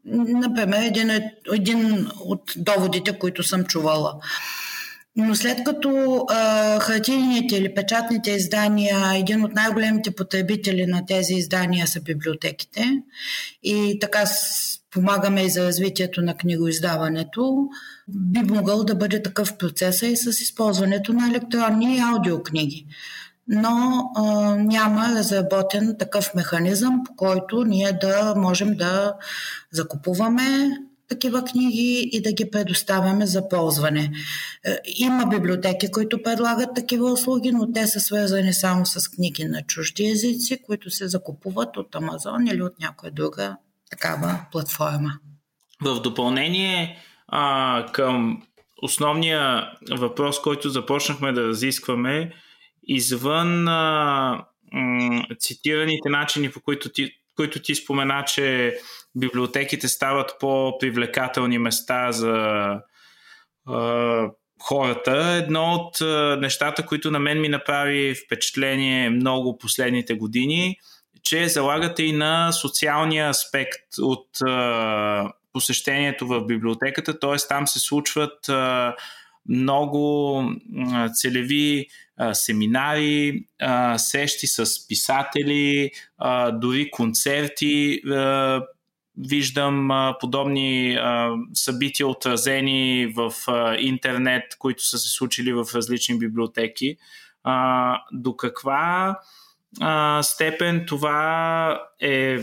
Например, един, един от доводите, които съм чувала. Но след като а, хартийните или печатните издания, един от най-големите потребители на тези издания са библиотеките и така помагаме и за развитието на книгоиздаването, би могъл да бъде такъв процес и с използването на електронни и аудиокниги. Но а, няма разработен такъв механизъм, по който ние да можем да закупуваме такива книги и да ги предоставяме за ползване. Е, има библиотеки, които предлагат такива услуги, но те са свързани само с книги на чужди езици, които се закупуват от Амазон или от някоя друга такава платформа. В допълнение а, към основния въпрос, който започнахме да разискваме, извън а, м- цитираните начини, по които ти, които ти спомена, че библиотеките стават по-привлекателни места за а, хората. Едно от а, нещата, които на мен ми направи впечатление много последните години – че залагате и на социалния аспект от посещението в библиотеката, т.е. там се случват много целеви семинари, сещи с писатели, дори концерти. Виждам подобни събития отразени в интернет, които са се случили в различни библиотеки. До каква степен това е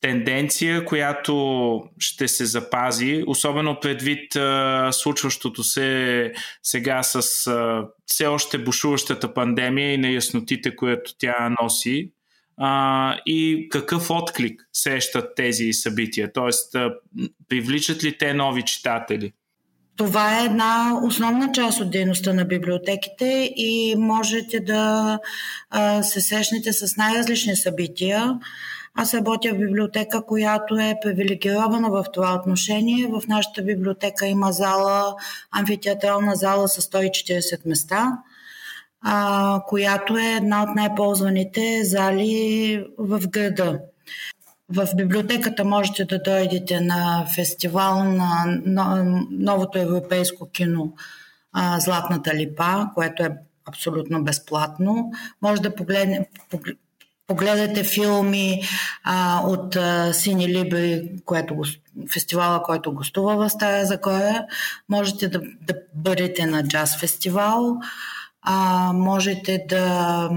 тенденция, която ще се запази, особено предвид а, случващото се сега с а, все още бушуващата пандемия и неяснотите, които тя носи. а, и какъв отклик сещат тези събития? А, привличат ли те нови читатели? Това е една основна част от дейността на библиотеките и можете да се срещнете с най-различни събития. Аз работя в библиотека, която е привилегирована в това отношение. В нашата библиотека има зала, амфитеатрална зала с 140 места, а, която е една от най-ползваните зали в града. В библиотеката можете да дойдете на фестивал на новото европейско кино Златната липа, което е абсолютно безплатно. Може да погледне, погледате филми а, от а, Сини Либри, което фестивала, който гостува в Стара Загора. Можете да, да бъдете на джаз фестивал. А, можете да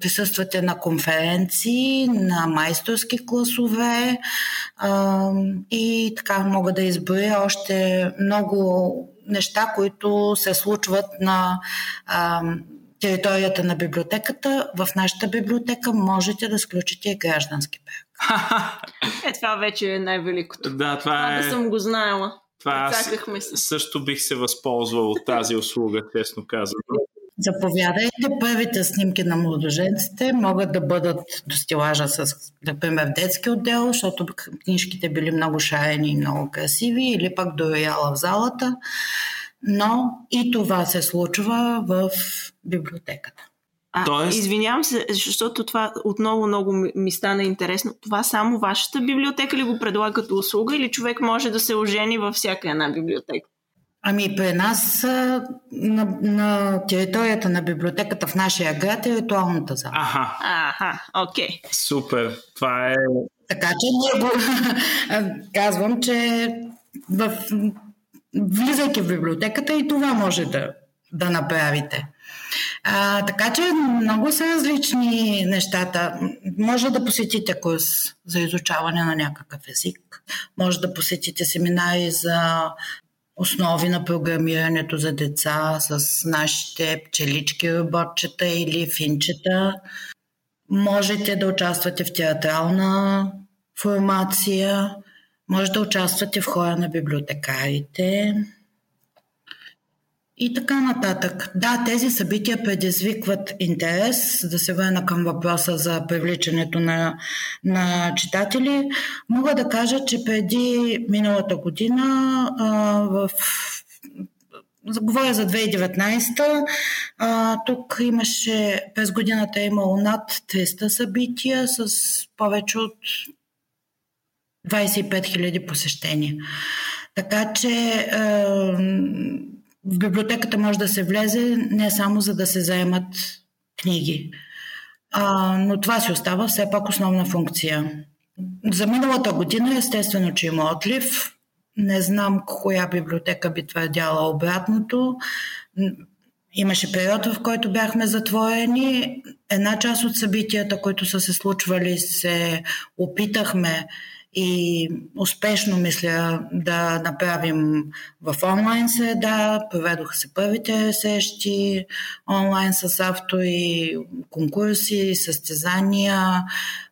присъствате на конференции, на майсторски класове а, и така мога да изборя още много неща, които се случват на а, територията на библиотеката. В нашата библиотека можете да сключите и граждански брак. <laughs> е, това вече е най-великото. Да, това, това е... Да съм го знаела. Това аз също бих се възползвал от тази услуга, честно казано. Заповядайте. Първите снимки на младоженците могат да бъдат до стилажа с, например, в детски отдел, защото книжките били много шарени и много красиви, или пък до рояла в залата. Но и това се случва в библиотеката. А, Тоест... Извинявам се, защото това отново много ми стана интересно. Това само вашата библиотека ли го предлага като услуга или човек може да се ожени във всяка една библиотека? Ами при нас на, на територията на библиотеката в нашия град е ритуалната зала. Аха. Аха, окей. Okay. Супер. Това е... Така че ние го <laughs> казвам, че в, влизайки в библиотеката и това може да, да направите. А, така че много са различни нещата. Може да посетите курс за изучаване на някакъв език, може да посетите семинари за основи на програмирането за деца с нашите пчелички роботчета или финчета. Можете да участвате в театрална формация, може да участвате в хора на библиотекарите и така нататък. Да, тези събития предизвикват интерес, да се върна към въпроса за привличането на, на читатели. Мога да кажа, че преди миналата година а, в Говоря за 2019. А, тук имаше, през годината е имало над 300 събития с повече от 25 000 посещения. Така че а, в библиотеката може да се влезе не само за да се заемат книги, а, но това си остава все пак основна функция. За миналата година естествено, че има отлив. Не знам коя библиотека би твърдяла обратното. Имаше период, в който бяхме затворени. Една част от събитията, които са се случвали, се опитахме и успешно мисля да направим в онлайн среда. Проведоха се първите срещи онлайн с автори, конкурси, състезания.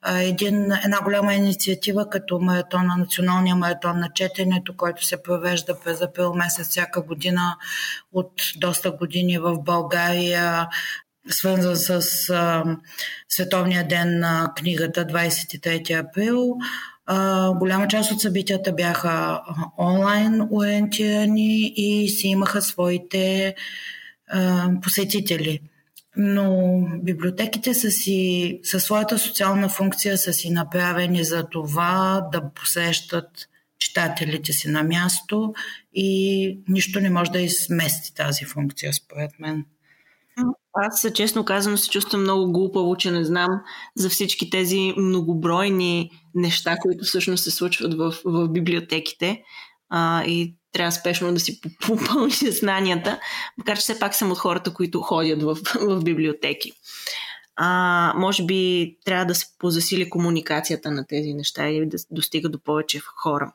Един, една голяма инициатива като маратона, националния маратон на четенето, който се провежда през април месец всяка година от доста години в България свързан с а, Световния ден на книгата 23 април. Голяма част от събитията бяха онлайн ориентирани и си имаха своите посетители. Но библиотеките са си, със своята социална функция са си направени за това да посещат читателите си на място и нищо не може да измести тази функция, според мен. Аз, честно казано, се чувствам много глупаво, че не знам за всички тези многобройни неща, които всъщност се случват в, в библиотеките а, и трябва спешно да си <laughs> попълни знанията, макар че все пак съм от хората, които ходят в, <laughs> в библиотеки. А, може би трябва да се позасили комуникацията на тези неща и да достига до повече хора.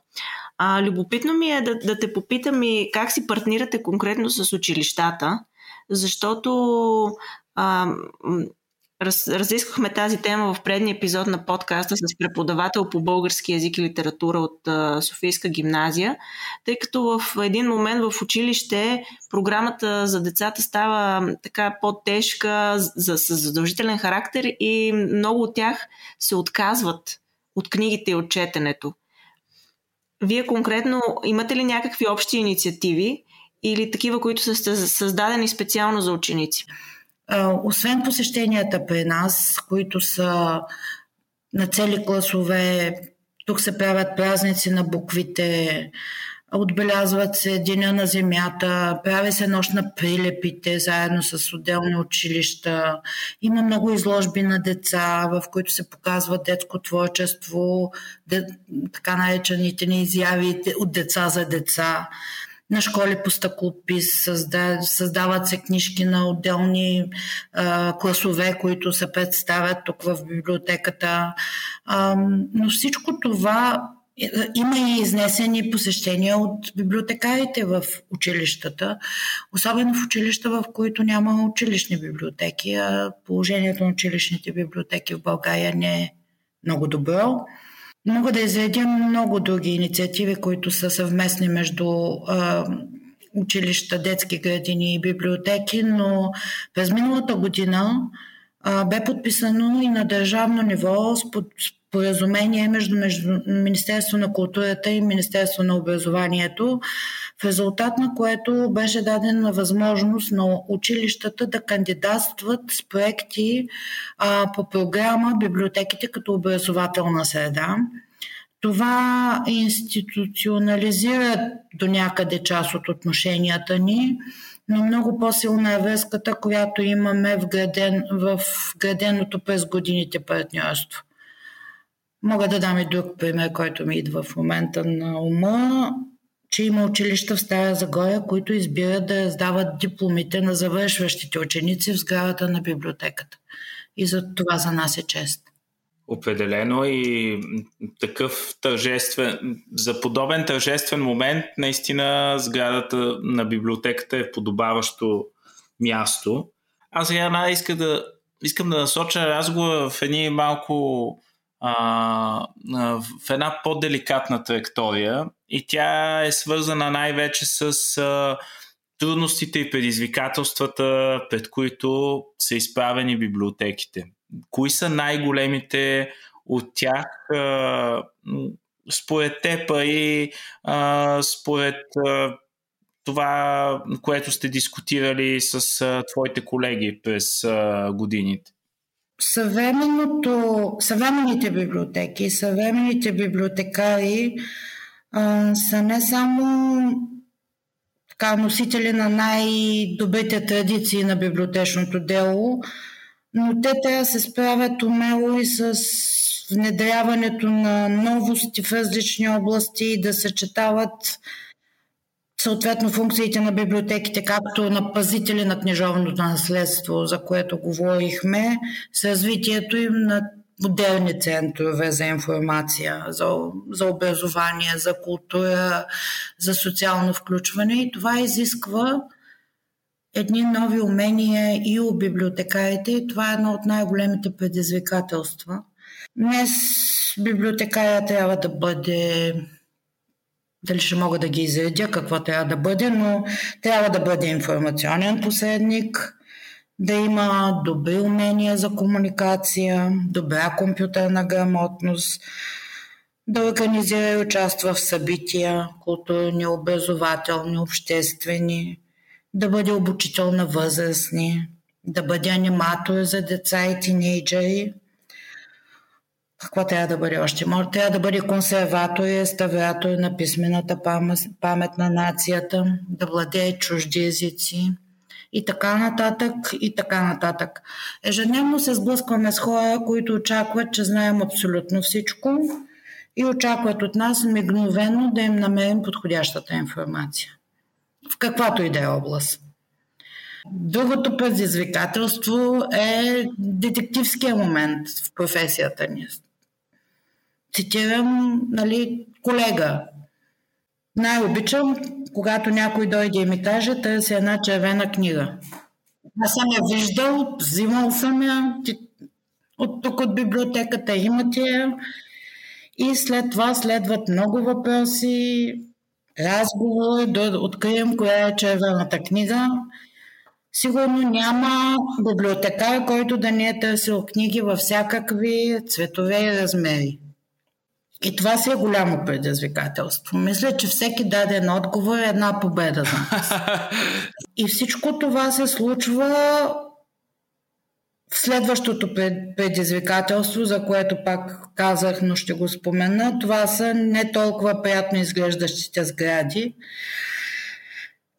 А, любопитно ми е да, да те попитам и как си партнирате конкретно с училищата, защото а, раз, разисквахме тази тема в предния епизод на подкаста с преподавател по български язик и литература от а, Софийска гимназия, тъй като в един момент в училище програмата за децата става така по-тежка, за, с задължителен характер и много от тях се отказват от книгите и от четенето. Вие конкретно имате ли някакви общи инициативи или такива, които са създадени специално за ученици? Освен посещенията при нас, които са на цели класове, тук се правят празници на буквите, отбелязват се Деня на земята, прави се нощ на прилепите заедно с отделни училища. Има много изложби на деца, в които се показва детско творчество, така наречените ни изяви от деца за деца на школи по стъклопис, създават се книжки на отделни а, класове, които се представят тук в библиотеката. А, но всичко това е, има и изнесени посещения от библиотекарите в училищата, особено в училища, в които няма училищни библиотеки, а положението на училищните библиотеки в България не е много добро. Мога да изредя много други инициативи, които са съвместни между а, училища, детски градини и библиотеки, но през миналата година а, бе подписано и на държавно ниво споразумение между, между Министерство на културата и Министерство на образованието, в резултат на което беше дадена възможност на училищата да кандидатстват с проекти а, по програма Библиотеките като образователна среда. Това институционализира до някъде част от отношенията ни, но много по-силна е връзката, която имаме в, граден, в граденото през годините партньорство. Мога да дам и друг пример, който ми идва в момента на ума, че има училища в Стара Загоя, които избират да раздават дипломите на завършващите ученици в сградата на библиотеката. И за това за нас е чест. Определено и такъв тържествен, за подобен тържествен момент, наистина сградата на библиотеката е подобаващо място. Аз сега иска да, искам да насоча разговора в едни малко а, в една по-деликатна траектория и тя е свързана най-вече с а, трудностите и предизвикателствата, пред които са изправени библиотеките. Кои са най-големите от тях а, според теб и а, според а, това, което сте дискутирали с а, твоите колеги през а, годините? Съвременното, съвременните библиотеки, съвременните библиотекари а, са не само така, носители на най-добрите традиции на библиотечното дело, но те трябва да се справят умело и с внедряването на новости в различни области и да съчетават съответно функциите на библиотеките, както на пазители на книжовното наследство, за което говорихме, с развитието им на модерни центрове за информация, за, за образование, за култура, за социално включване. И това изисква едни нови умения и у библиотекарите. И това е едно от най-големите предизвикателства. Днес библиотекария трябва да бъде дали ще мога да ги изредя какво трябва да бъде, но трябва да бъде информационен посредник, да има добри умения за комуникация, добра компютърна грамотност, да организира и участва в събития, културни, образователни, обществени, да бъде обучител на възрастни, да бъде аниматор за деца и тинейджери, какво трябва да бъде още? Може трябва да бъде консерватор и реставратор на писмената памет на нацията, да владее чужди езици и така нататък, и така нататък. Ежедневно се сблъскваме с хора, които очакват, че знаем абсолютно всичко и очакват от нас мигновено да им намерим подходящата информация. В каквато и да е област. Другото предизвикателство е детективския момент в професията ни цитирам нали, колега. Най-обичам, когато някой дойде и ми каже, търся една червена книга. Аз съм я виждал, взимал съм я, от тук от библиотеката, имате и след това следват много въпроси, разговори, да открием коя е червената книга. Сигурно няма библиотекар, който да не е търсил книги във всякакви цветове и размери. И това си е голямо предизвикателство. Мисля, че всеки даден отговор е една победа за нас. <laughs> И всичко това се случва Следващото предизвикателство, за което пак казах, но ще го спомена, това са не толкова приятно изглеждащите сгради.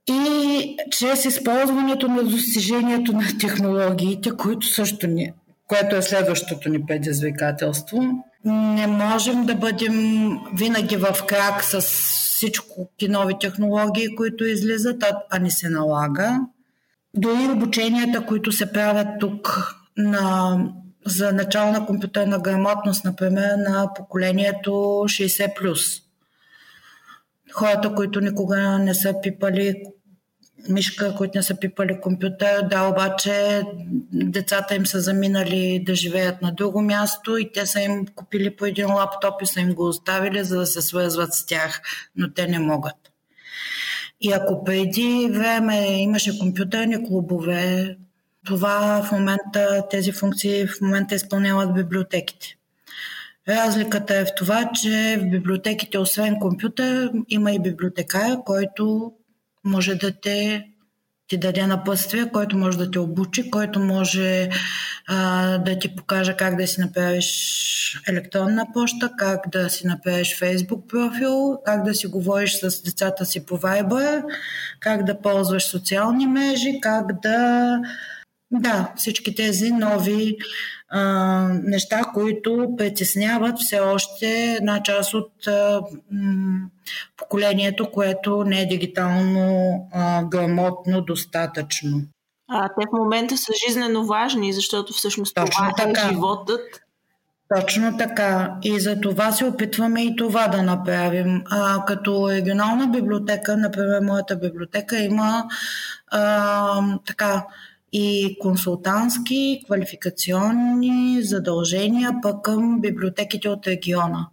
И чрез използването на достижението на технологиите, които също ни, което е следващото ни предизвикателство, не можем да бъдем винаги в крак с всичко нови технологии, които излизат, а, а не се налага. Дори обученията, които се правят тук на, за начална компютърна грамотност, например, на поколението 60+. Хората, които никога не са пипали мишка, които не са пипали компютър, да, обаче децата им са заминали да живеят на друго място и те са им купили по един лаптоп и са им го оставили, за да се свързват с тях, но те не могат. И ако преди време имаше компютърни клубове, това в момента, тези функции в момента изпълняват библиотеките. Разликата е в това, че в библиотеките, освен компютър, има и библиотекар, който може да те ти даде напътствие, който може да те обучи, който може а, да ти покаже как да си направиш електронна почта, как да си направиш фейсбук профил, как да си говориш с децата си по Viber, как да ползваш социални мрежи, как да да, всички тези нови а, неща, които притесняват все още една част от а, м, поколението, което не е дигитално а, грамотно достатъчно. А те в момента са жизнено важни, защото всъщност Точно това е така. е животът. Точно така. И за това се опитваме и това да направим. А, като регионална библиотека, например, моята библиотека има а, така и консултантски, квалификационни задължения пък към библиотеките от региона.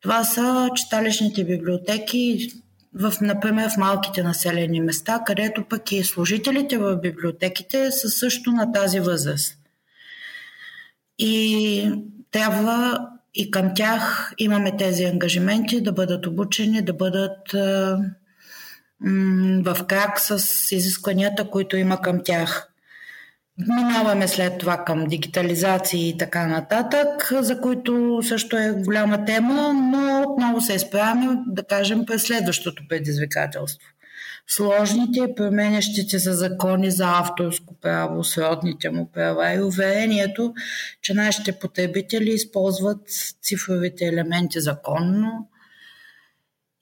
Това са читалищните библиотеки, в, например в малките населени места, където пък и служителите в библиотеките са също на тази възраст. И трябва и към тях имаме тези ангажименти да бъдат обучени, да бъдат в крак с изискванията, които има към тях. Минаваме след това към дигитализации и така нататък, за които също е голяма тема, но отново се изправяме, да кажем, през следващото предизвикателство. Сложните и променящите се закони за авторско право, сродните му права и уверението, че нашите потребители използват цифровите елементи законно,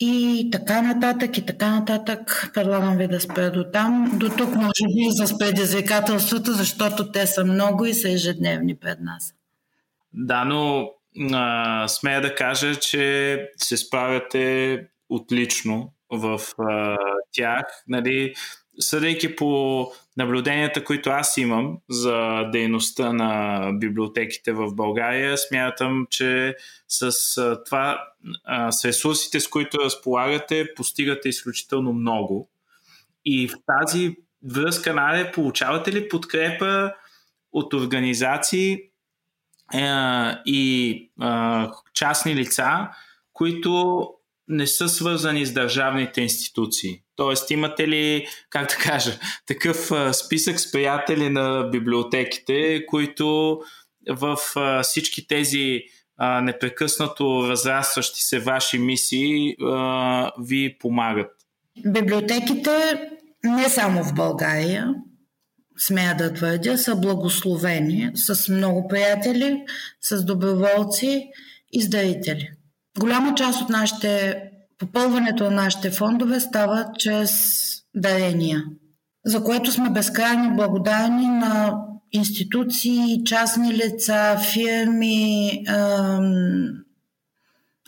и така нататък, и така нататък. Предлагам ви да спре до там. До тук може би с предизвикателствата, защото те са много и са ежедневни пред нас. Да, но а, смея да кажа, че се справяте отлично в а, тях. Нали, съдейки по наблюденията, които аз имам за дейността на библиотеките в България, смятам, че с това, с ресурсите, с които разполагате, постигате изключително много. И в тази връзка, Наде, получавате ли подкрепа от организации е, и е, частни лица, които не са свързани с държавните институции. Тоест, имате ли, как да кажа, такъв списък с приятели на библиотеките, които в всички тези непрекъснато разрастващи се ваши мисии ви помагат? Библиотеките не само в България, смея да твърдя, са благословени с много приятели, с доброволци и с дарители. Голяма част от нашите, попълването на нашите фондове става чрез дарения, за което сме безкрайно благодарни на институции, частни лица, фирми,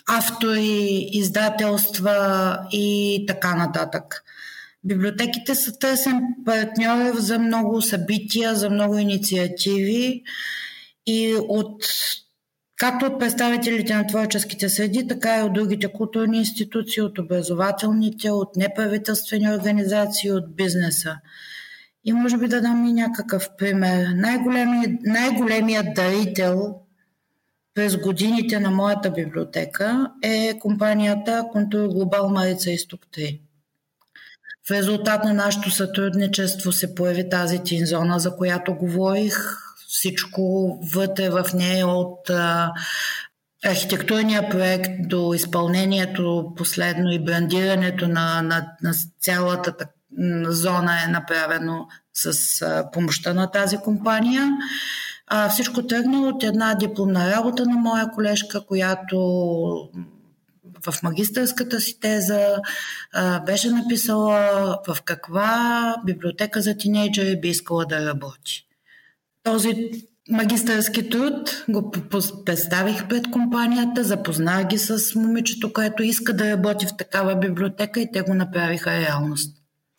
автори, издателства и така нататък. Библиотеките са търсен партньор за много събития, за много инициативи И от както от представителите на творческите среди, така и от другите културни институции, от образователните, от неправителствени организации, от бизнеса. И може би да дам и някакъв пример. Най-големият, най-големият дарител през годините на моята библиотека е компанията Контур Глобал Марица Изток 3. В резултат на нашето сътрудничество се появи тази тинзона, за която говорих. Всичко вътре в нея от архитектурния проект до изпълнението последно и брандирането на, на, на цялата зона е направено с помощта на тази компания. А, всичко тръгна от една дипломна работа на моя колежка, която в магистърската си теза а, беше написала в каква библиотека за тинейджери би искала да работи. Този магистърски труд го представих пред компанията, запознах ги с момичето, което иска да работи в такава библиотека и те го направиха реалност.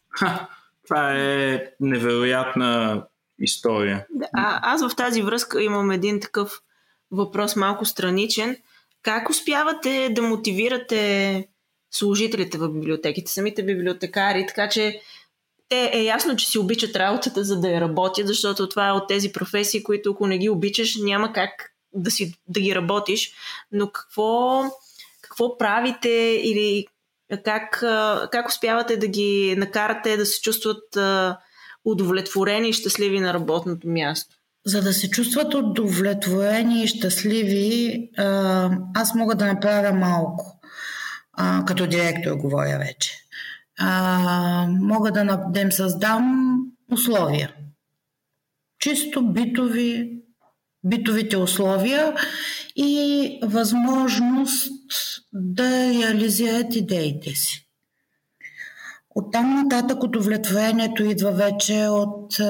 Ха, това е невероятна история. А, аз в тази връзка имам един такъв въпрос малко страничен. Как успявате да мотивирате служителите в библиотеките, самите библиотекари, така че те е ясно, че си обичат работата, за да я работят, защото това е от тези професии, които ако не ги обичаш, няма как да, си, да ги работиш. Но какво, какво правите или как, как успявате да ги накарате да се чувстват удовлетворени и щастливи на работното място? За да се чувстват удовлетворени и щастливи, аз мога да направя малко. Като директор говоря вече. Мога да, да им създам условия. Чисто битови, битовите условия и възможност да реализират идеите си. Оттам нататък удовлетворението идва вече от е,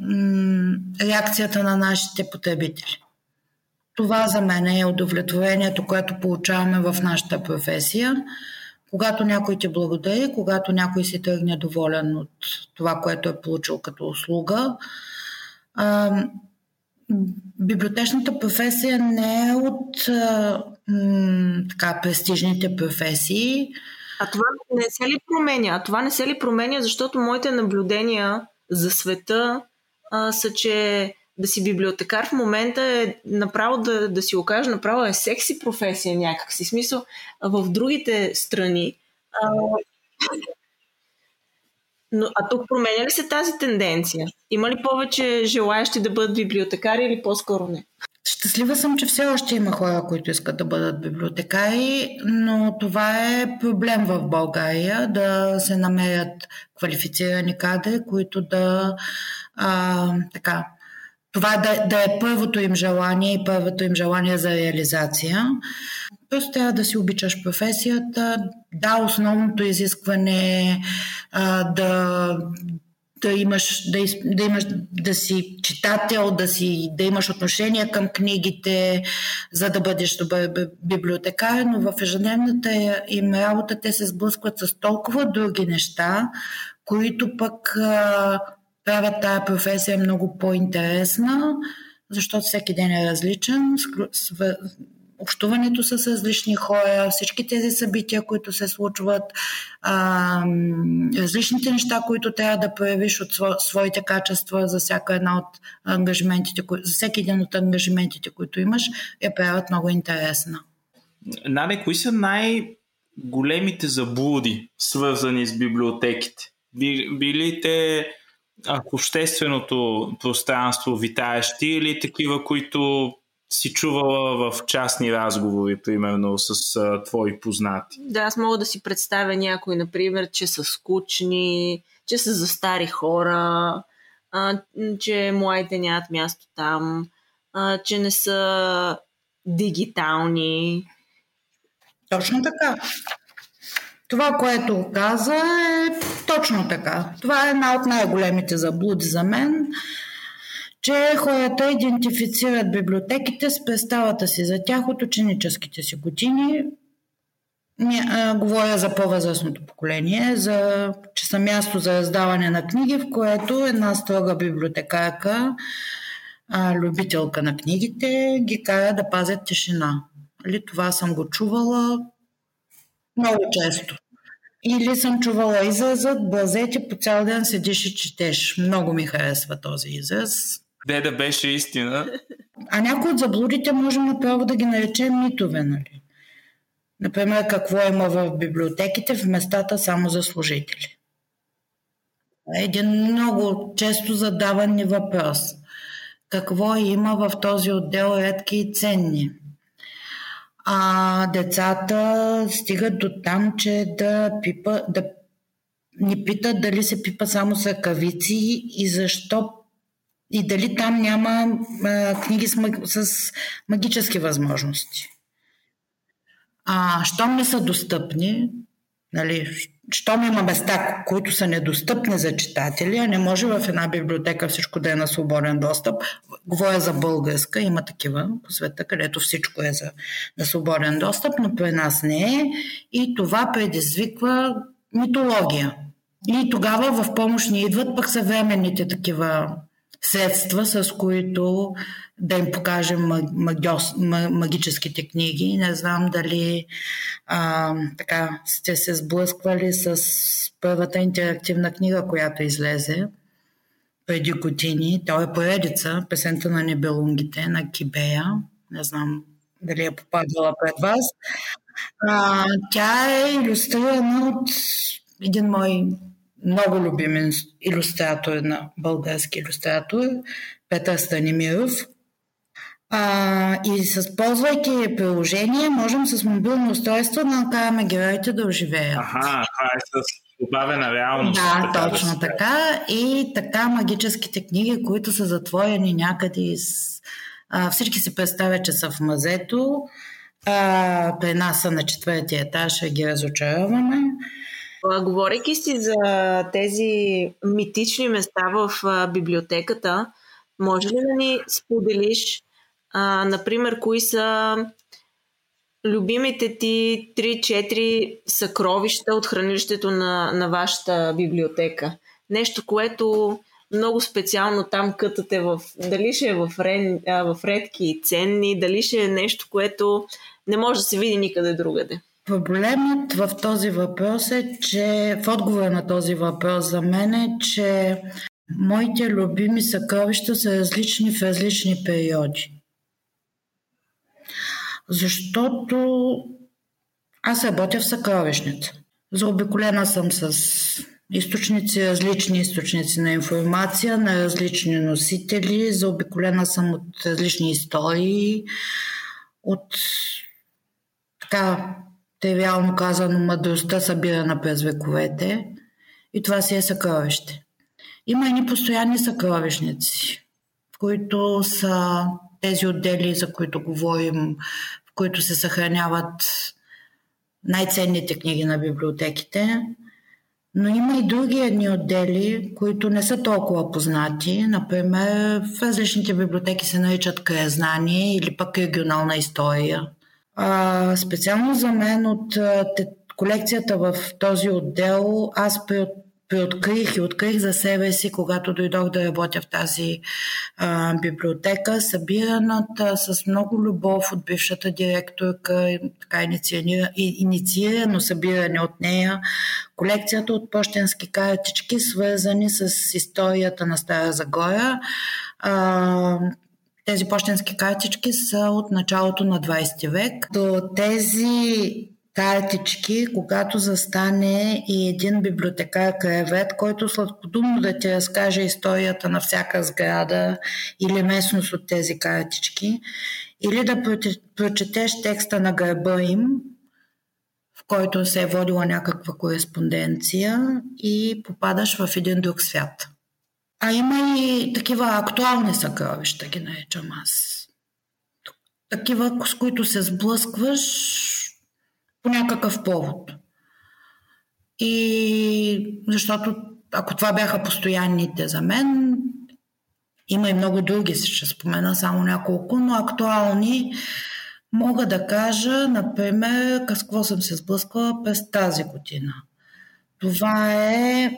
м, реакцията на нашите потребители. Това за мен е удовлетворението, което получаваме в нашата професия. Когато някой ти благодари, когато някой си тръгне доволен от това, което е получил като услуга. А, библиотечната професия не е от а, м, така, престижните професии. А това не се ли променя? А това не се ли променя, защото моите наблюдения за света а, са, че да си библиотекар в момента е направо да, да си го кажа, направо е секси професия някакси. Смисъл, в другите страни. А, <laughs> но, а тук променя ли се тази тенденция? Има ли повече желаящи да бъдат библиотекари или по-скоро не? Щастлива съм, че все още има хора, които искат да бъдат библиотекари, но това е проблем в България да се намерят квалифицирани кадри, които да а, така. Това да, да е първото им желание и първото им желание за реализация. Просто трябва да си обичаш професията. Да, основното изискване е да, да имаш, да, да имаш, да си читател, да, си, да имаш отношение към книгите, за да бъдеш добър библиотекар, но в ежедневната им работа те се сблъскват с толкова други неща, които пък а, правят тая професия много по-интересна, защото всеки ден е различен, общуването с различни хора, всички тези събития, които се случват, а, различните неща, които трябва да проявиш от своите качества за всяка една от ангажиментите, за всеки един от ангажиментите, които имаш, я правят много интересна. Наде, кои са най-големите заблуди, свързани с библиотеките? Били те в общественото пространство витаещи или такива, които си чувала в частни разговори, примерно, с а, твои познати? Да, аз мога да си представя някой, например, че са скучни, че са за стари хора, а, че младите нямат място там, а, че не са дигитални. Точно така. Това, което каза е точно така. Това е една от най-големите заблуди за мен че хората идентифицират библиотеките с представата си за тях от ученическите си години. Говоря за по-възрастното поколение, за, че са място за раздаване на книги, в което една строга библиотекарка а, любителка на книгите, ги кара да пазят тишина. Нали, това съм го чувала много често. Или съм чувала изразът, блазете по цял ден седиш и четеш. Много ми харесва този израз. Де да беше истина. А някои от заблудите можем направо да ги наречем митове, нали? Например, какво има в библиотеките в местата само за служители. Един много често задаван ни въпрос. Какво има в този отдел редки и ценни? А децата стигат до там, че да, пипа, да ни питат дали се пипа само с ръкавици и защо и дали там няма а, книги с, с магически възможности. А щом не са достъпни, нали, щом има места, които са недостъпни за читатели, а не може в една библиотека всичко да е на свободен достъп. Говоря за българска, има такива по света, където всичко е за, на свободен достъп, но при нас не е. И това предизвиква митология. И тогава в помощ ни идват пък съвременните такива средства, с които да им покажем магиос, магическите книги. Не знам дали а, така сте се сблъсквали с първата интерактивна книга, която излезе преди години. То е поредица, песента на небелунгите на Кибея. Не знам дали е попадала пред вас. А, тя е иллюстрирана от един мой много любим иллюстратор на български иллюстратор, Петър Станимиров. А, и с ползвайки приложение, можем с мобилно устройство да накараме героите да оживеят. Аха, това е с добавена реалност. Да, така точно да така. И така магическите книги, които са затворени някъде из... А, всички се представят, че са в мазето. А, при нас са на четвъртия етаж, ги разочароваме. Говорейки си за тези митични места в библиотеката, може ли да ни споделиш, а, например, кои са любимите ти 3-4 съкровища от хранилището на, на вашата библиотека? Нещо, което много специално там кътате в... Дали ще е в, рен, в редки и ценни, дали ще е нещо, което не може да се види никъде другаде. Проблемът в този въпрос е, че в отговора на този въпрос за мен е, че моите любими съкровища са различни в различни периоди. Защото аз работя в съкровищница. Заобиколена съм с източници, различни източници на информация, на различни носители. Заобиколена съм от различни истории, от така тривиално казано, мъдростта събирана през вековете и това си е съкровище. Има и постоянни съкровищници, в които са тези отдели, за които говорим, в които се съхраняват най-ценните книги на библиотеките, но има и други едни отдели, които не са толкова познати. Например, в различните библиотеки се наричат краезнание или пък регионална история. А, специално за мен от те, колекцията в този отдел аз при, приоткрих и открих за себе си, когато дойдох да работя в тази а, библиотека, събираната с много любов от бившата директорка, така инициирано, събиране от нея, колекцията от почтенски картички, свързани с историята на Стара Загора. А, тези почтенски картички са от началото на 20 век. До тези картички, когато застане и един библиотекар кревет, който сладкодумно да ти разкаже историята на всяка сграда или местност от тези картички, или да прочетеш текста на гърба им, в който се е водила някаква кореспонденция и попадаш в един друг свят. А има и такива актуални съкровища, ги наричам аз. Такива, с които се сблъскваш по някакъв повод. И защото ако това бяха постоянните за мен, има и много други, ще спомена само няколко, но актуални мога да кажа, например, с какво съм се сблъскала през тази година. Това е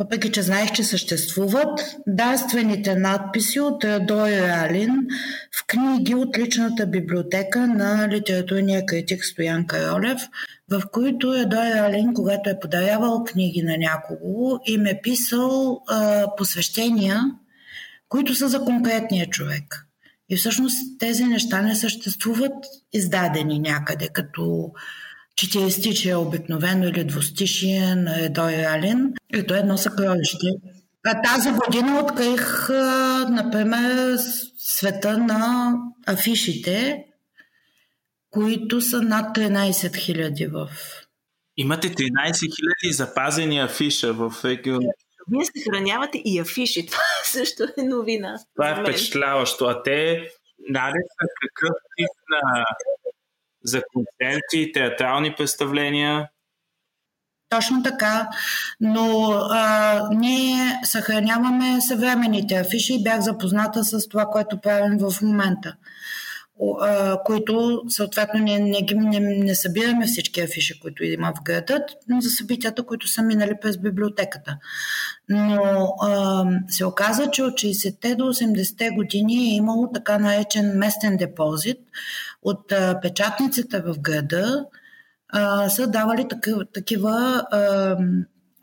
въпреки че знаех, че съществуват, дарствените надписи от Дой Ралин в книги от личната библиотека на литературния критик Стоян Каролев, в които Едой Ралин, когато е подарявал книги на някого, им е писал а, посвещения, които са за конкретния човек. И всъщност тези неща не съществуват издадени някъде, като четиристичие обикновено или двустишие на Едой Ралин. И то е едно съкровище. А тази година открих, например, света на афишите, които са над 13 000 в... Имате 13 000 запазени афиша в регион. Вие съхранявате и афиши. <laughs> Това също е новина. Това е впечатляващо. А те, наде са какъв тип на за концерти, театрални представления. Точно така, но а, ние съхраняваме съвременните афиши и бях запозната с това, което правим в момента които съответно не, не, не, не събираме всички афиши, които има в града, за събитията, които са минали през библиотеката. Но а, се оказа, че от 60-те до 80-те години е имало така наречен местен депозит от а, в града, а, са давали такива, такива а,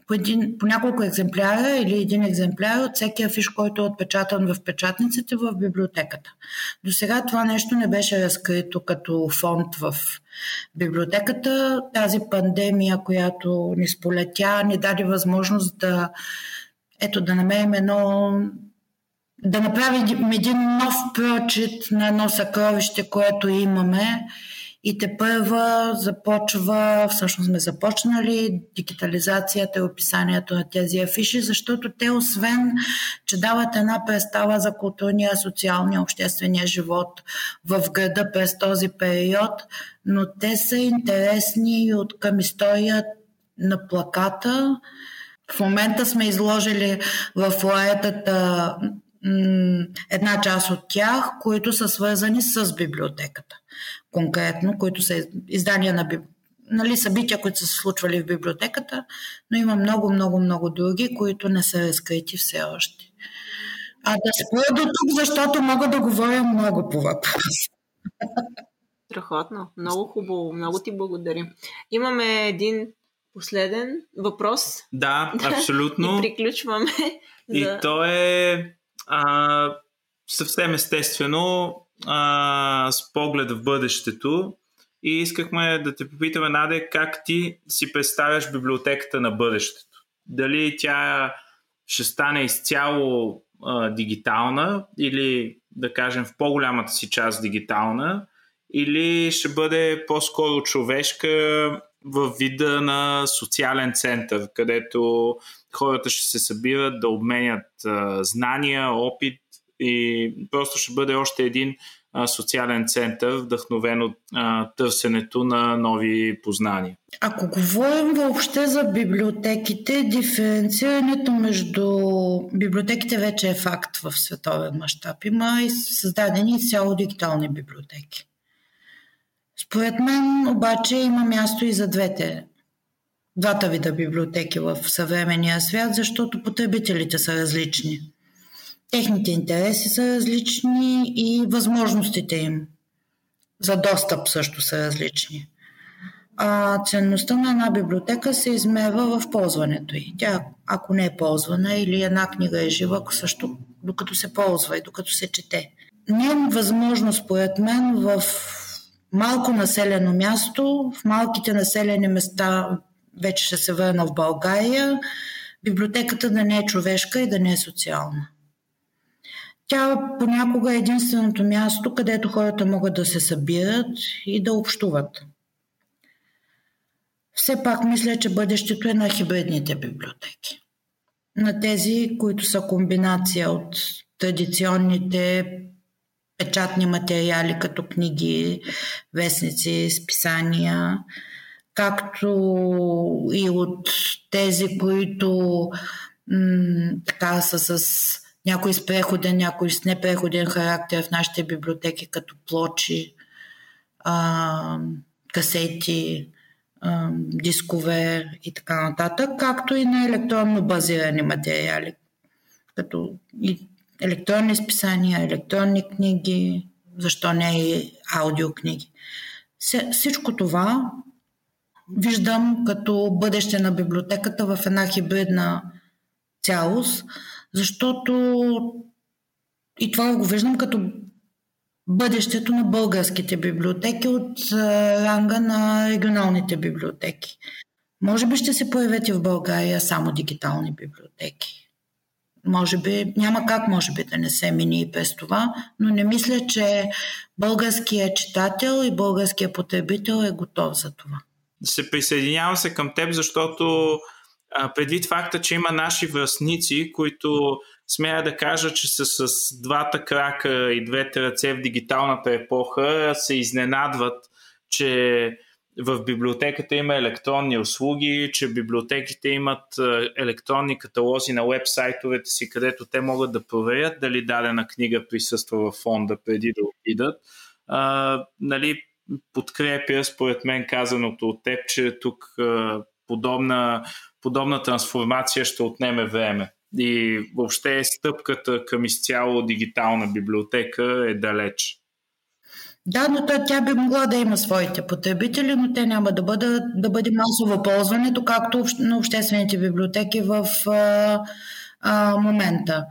по, един, по няколко екземпляра или един екземпляр от всеки афиш, който е отпечатан в печатниците в библиотеката. До сега това нещо не беше разкрито като фонд в библиотеката. Тази пандемия, която ни сполетя, ни даде възможност да, ето, да намерим едно да направим един нов прочит на едно съкровище, което имаме и те първа започва, всъщност сме започнали дигитализацията и описанието на тези афиши, защото те освен, че дават една представа за културния, социалния, обществения живот в града през този период, но те са интересни и от към история на плаката. В момента сме изложили в лаетата една част от тях, които са свързани с библиотеката. Конкретно, които са издания на библиотеката нали, събития, които са се случвали в библиотеката, но има много, много, много други, които не са разкрити все още. А да спра до тук, защото мога да говоря много по въпрос. Страхотно. Много хубаво. Много ти благодаря. Имаме един последен въпрос. <laughs> Да, абсолютно. и приключваме. И за... то е а, съвсем естествено а, с поглед в бъдещето и искахме да те попитаме, Наде, как ти си представяш библиотеката на бъдещето? Дали тя ще стане изцяло а, дигитална или да кажем в по-голямата си част дигитална или ще бъде по-скоро човешка в вида на социален център, където хората ще се събират да обменят знания, опит и просто ще бъде още един социален център, вдъхновен от търсенето на нови познания. Ако говорим въобще за библиотеките, диференцирането между библиотеките вече е факт в световен мащаб. Има и създадени цяло дигитални библиотеки. Според мен обаче има място и за двете двата вида библиотеки в съвременния свят, защото потребителите са различни. Техните интереси са различни и възможностите им за достъп също са различни. А ценността на една библиотека се измерва в ползването й. Тя, ако не е ползвана или една книга е жива, също докато се ползва и докато се чете. Не е възможно, според мен, в малко населено място, в малките населени места вече ще се върна в България, библиотеката да не е човешка и да не е социална. Тя понякога е единственото място, където хората могат да се събират и да общуват. Все пак мисля, че бъдещето е на хибридните библиотеки. На тези, които са комбинация от традиционните печатни материали, като книги, вестници, списания, както и от тези, които м- така са с някой с преходен, някой с непреходен характер в нашите библиотеки, като плочи, а, касети, а, дискове и така нататък, както и на електронно базирани материали, като и електронни списания, електронни книги, защо не и аудиокниги. Всичко това виждам като бъдеще на библиотеката в една хибридна цялост, защото и това го виждам като бъдещето на българските библиотеки от ранга на регионалните библиотеки. Може би ще се появят и в България само дигитални библиотеки. Може би, няма как може би да не се мини и без това, но не мисля, че българският читател и българският потребител е готов за това. Се присъединявам се към теб, защото а, предвид факта, че има наши връзници, които смея да кажа, че са с двата крака и двете ръце в дигиталната епоха, се изненадват, че в библиотеката има електронни услуги, че библиотеките имат електронни каталози на вебсайтовете си, където те могат да проверят дали дадена книга присъства в фонда преди да отидат. А, нали, подкрепя, според мен, казаното от теб, че тук подобна, подобна трансформация ще отнеме време. И въобще стъпката към изцяло дигитална библиотека е далеч. Да, но тя би могла да има своите потребители, но те няма да, бъдат, да бъде масово ползването, както на обществените библиотеки в а, а, момента.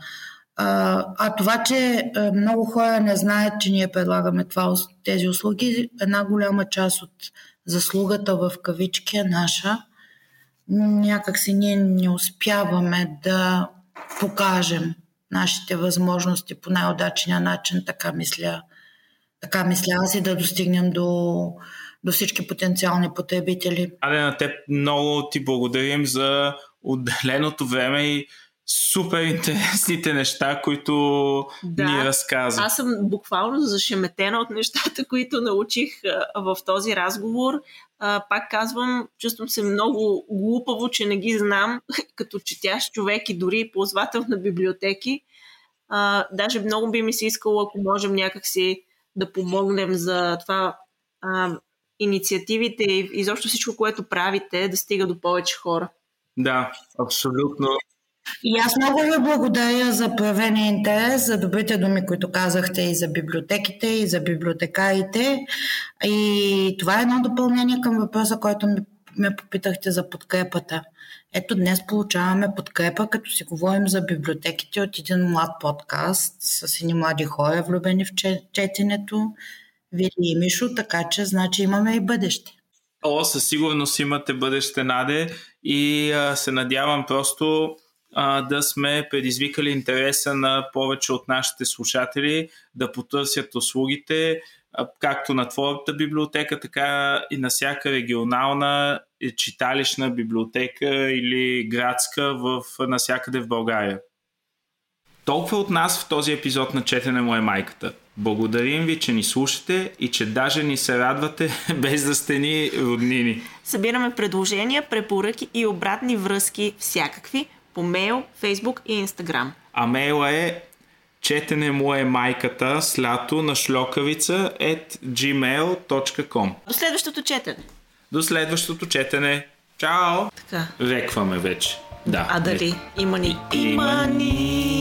А, това, че много хора не знаят, че ние предлагаме това, тези услуги, една голяма част от заслугата в кавички е наша. Някак си ние не успяваме да покажем нашите възможности по най-удачния начин, така мисля така мисля аз и да достигнем до, до всички потенциални потребители. Аде на теб много ти благодарим за отделеното време и супер интересните неща, които да, ни разказа. Аз съм буквално зашеметена от нещата, които научих в този разговор. Пак казвам, чувствам се много глупаво, че не ги знам, <laughs> като четящ човек и дори ползвател на библиотеки. Даже много би ми се искало, ако можем някакси да помогнем за това инициативите и изобщо всичко, което правите, да стига до повече хора. Да, абсолютно. И аз много ви благодаря за проявения интерес, за добрите думи, които казахте и за библиотеките, и за библиотекарите. И това е едно допълнение към въпроса, който ме, попитахте за подкрепата. Ето днес получаваме подкрепа, като си говорим за библиотеките от един млад подкаст с едни млади хора, влюбени в четенето, Вили и Мишо, така че значи имаме и бъдеще. О, със сигурност имате бъдеще, Наде, и а, се надявам просто да сме предизвикали интереса на повече от нашите слушатели да потърсят услугите, както на твоята библиотека, така и на всяка регионална читалищна библиотека или градска в, насякъде в България. Толкова от нас в този епизод на Четене му е майката. Благодарим ви, че ни слушате и че даже ни се радвате <laughs> без да сте ни роднини. Събираме предложения, препоръки и обратни връзки всякакви по мейл, фейсбук и инстаграм. А мейла е четене му е майката с лято на шлокавица at gmail.com До следващото четене. До следващото четене. Чао! Така. Рекваме вече. Да. А дали? Има ни. Има ни.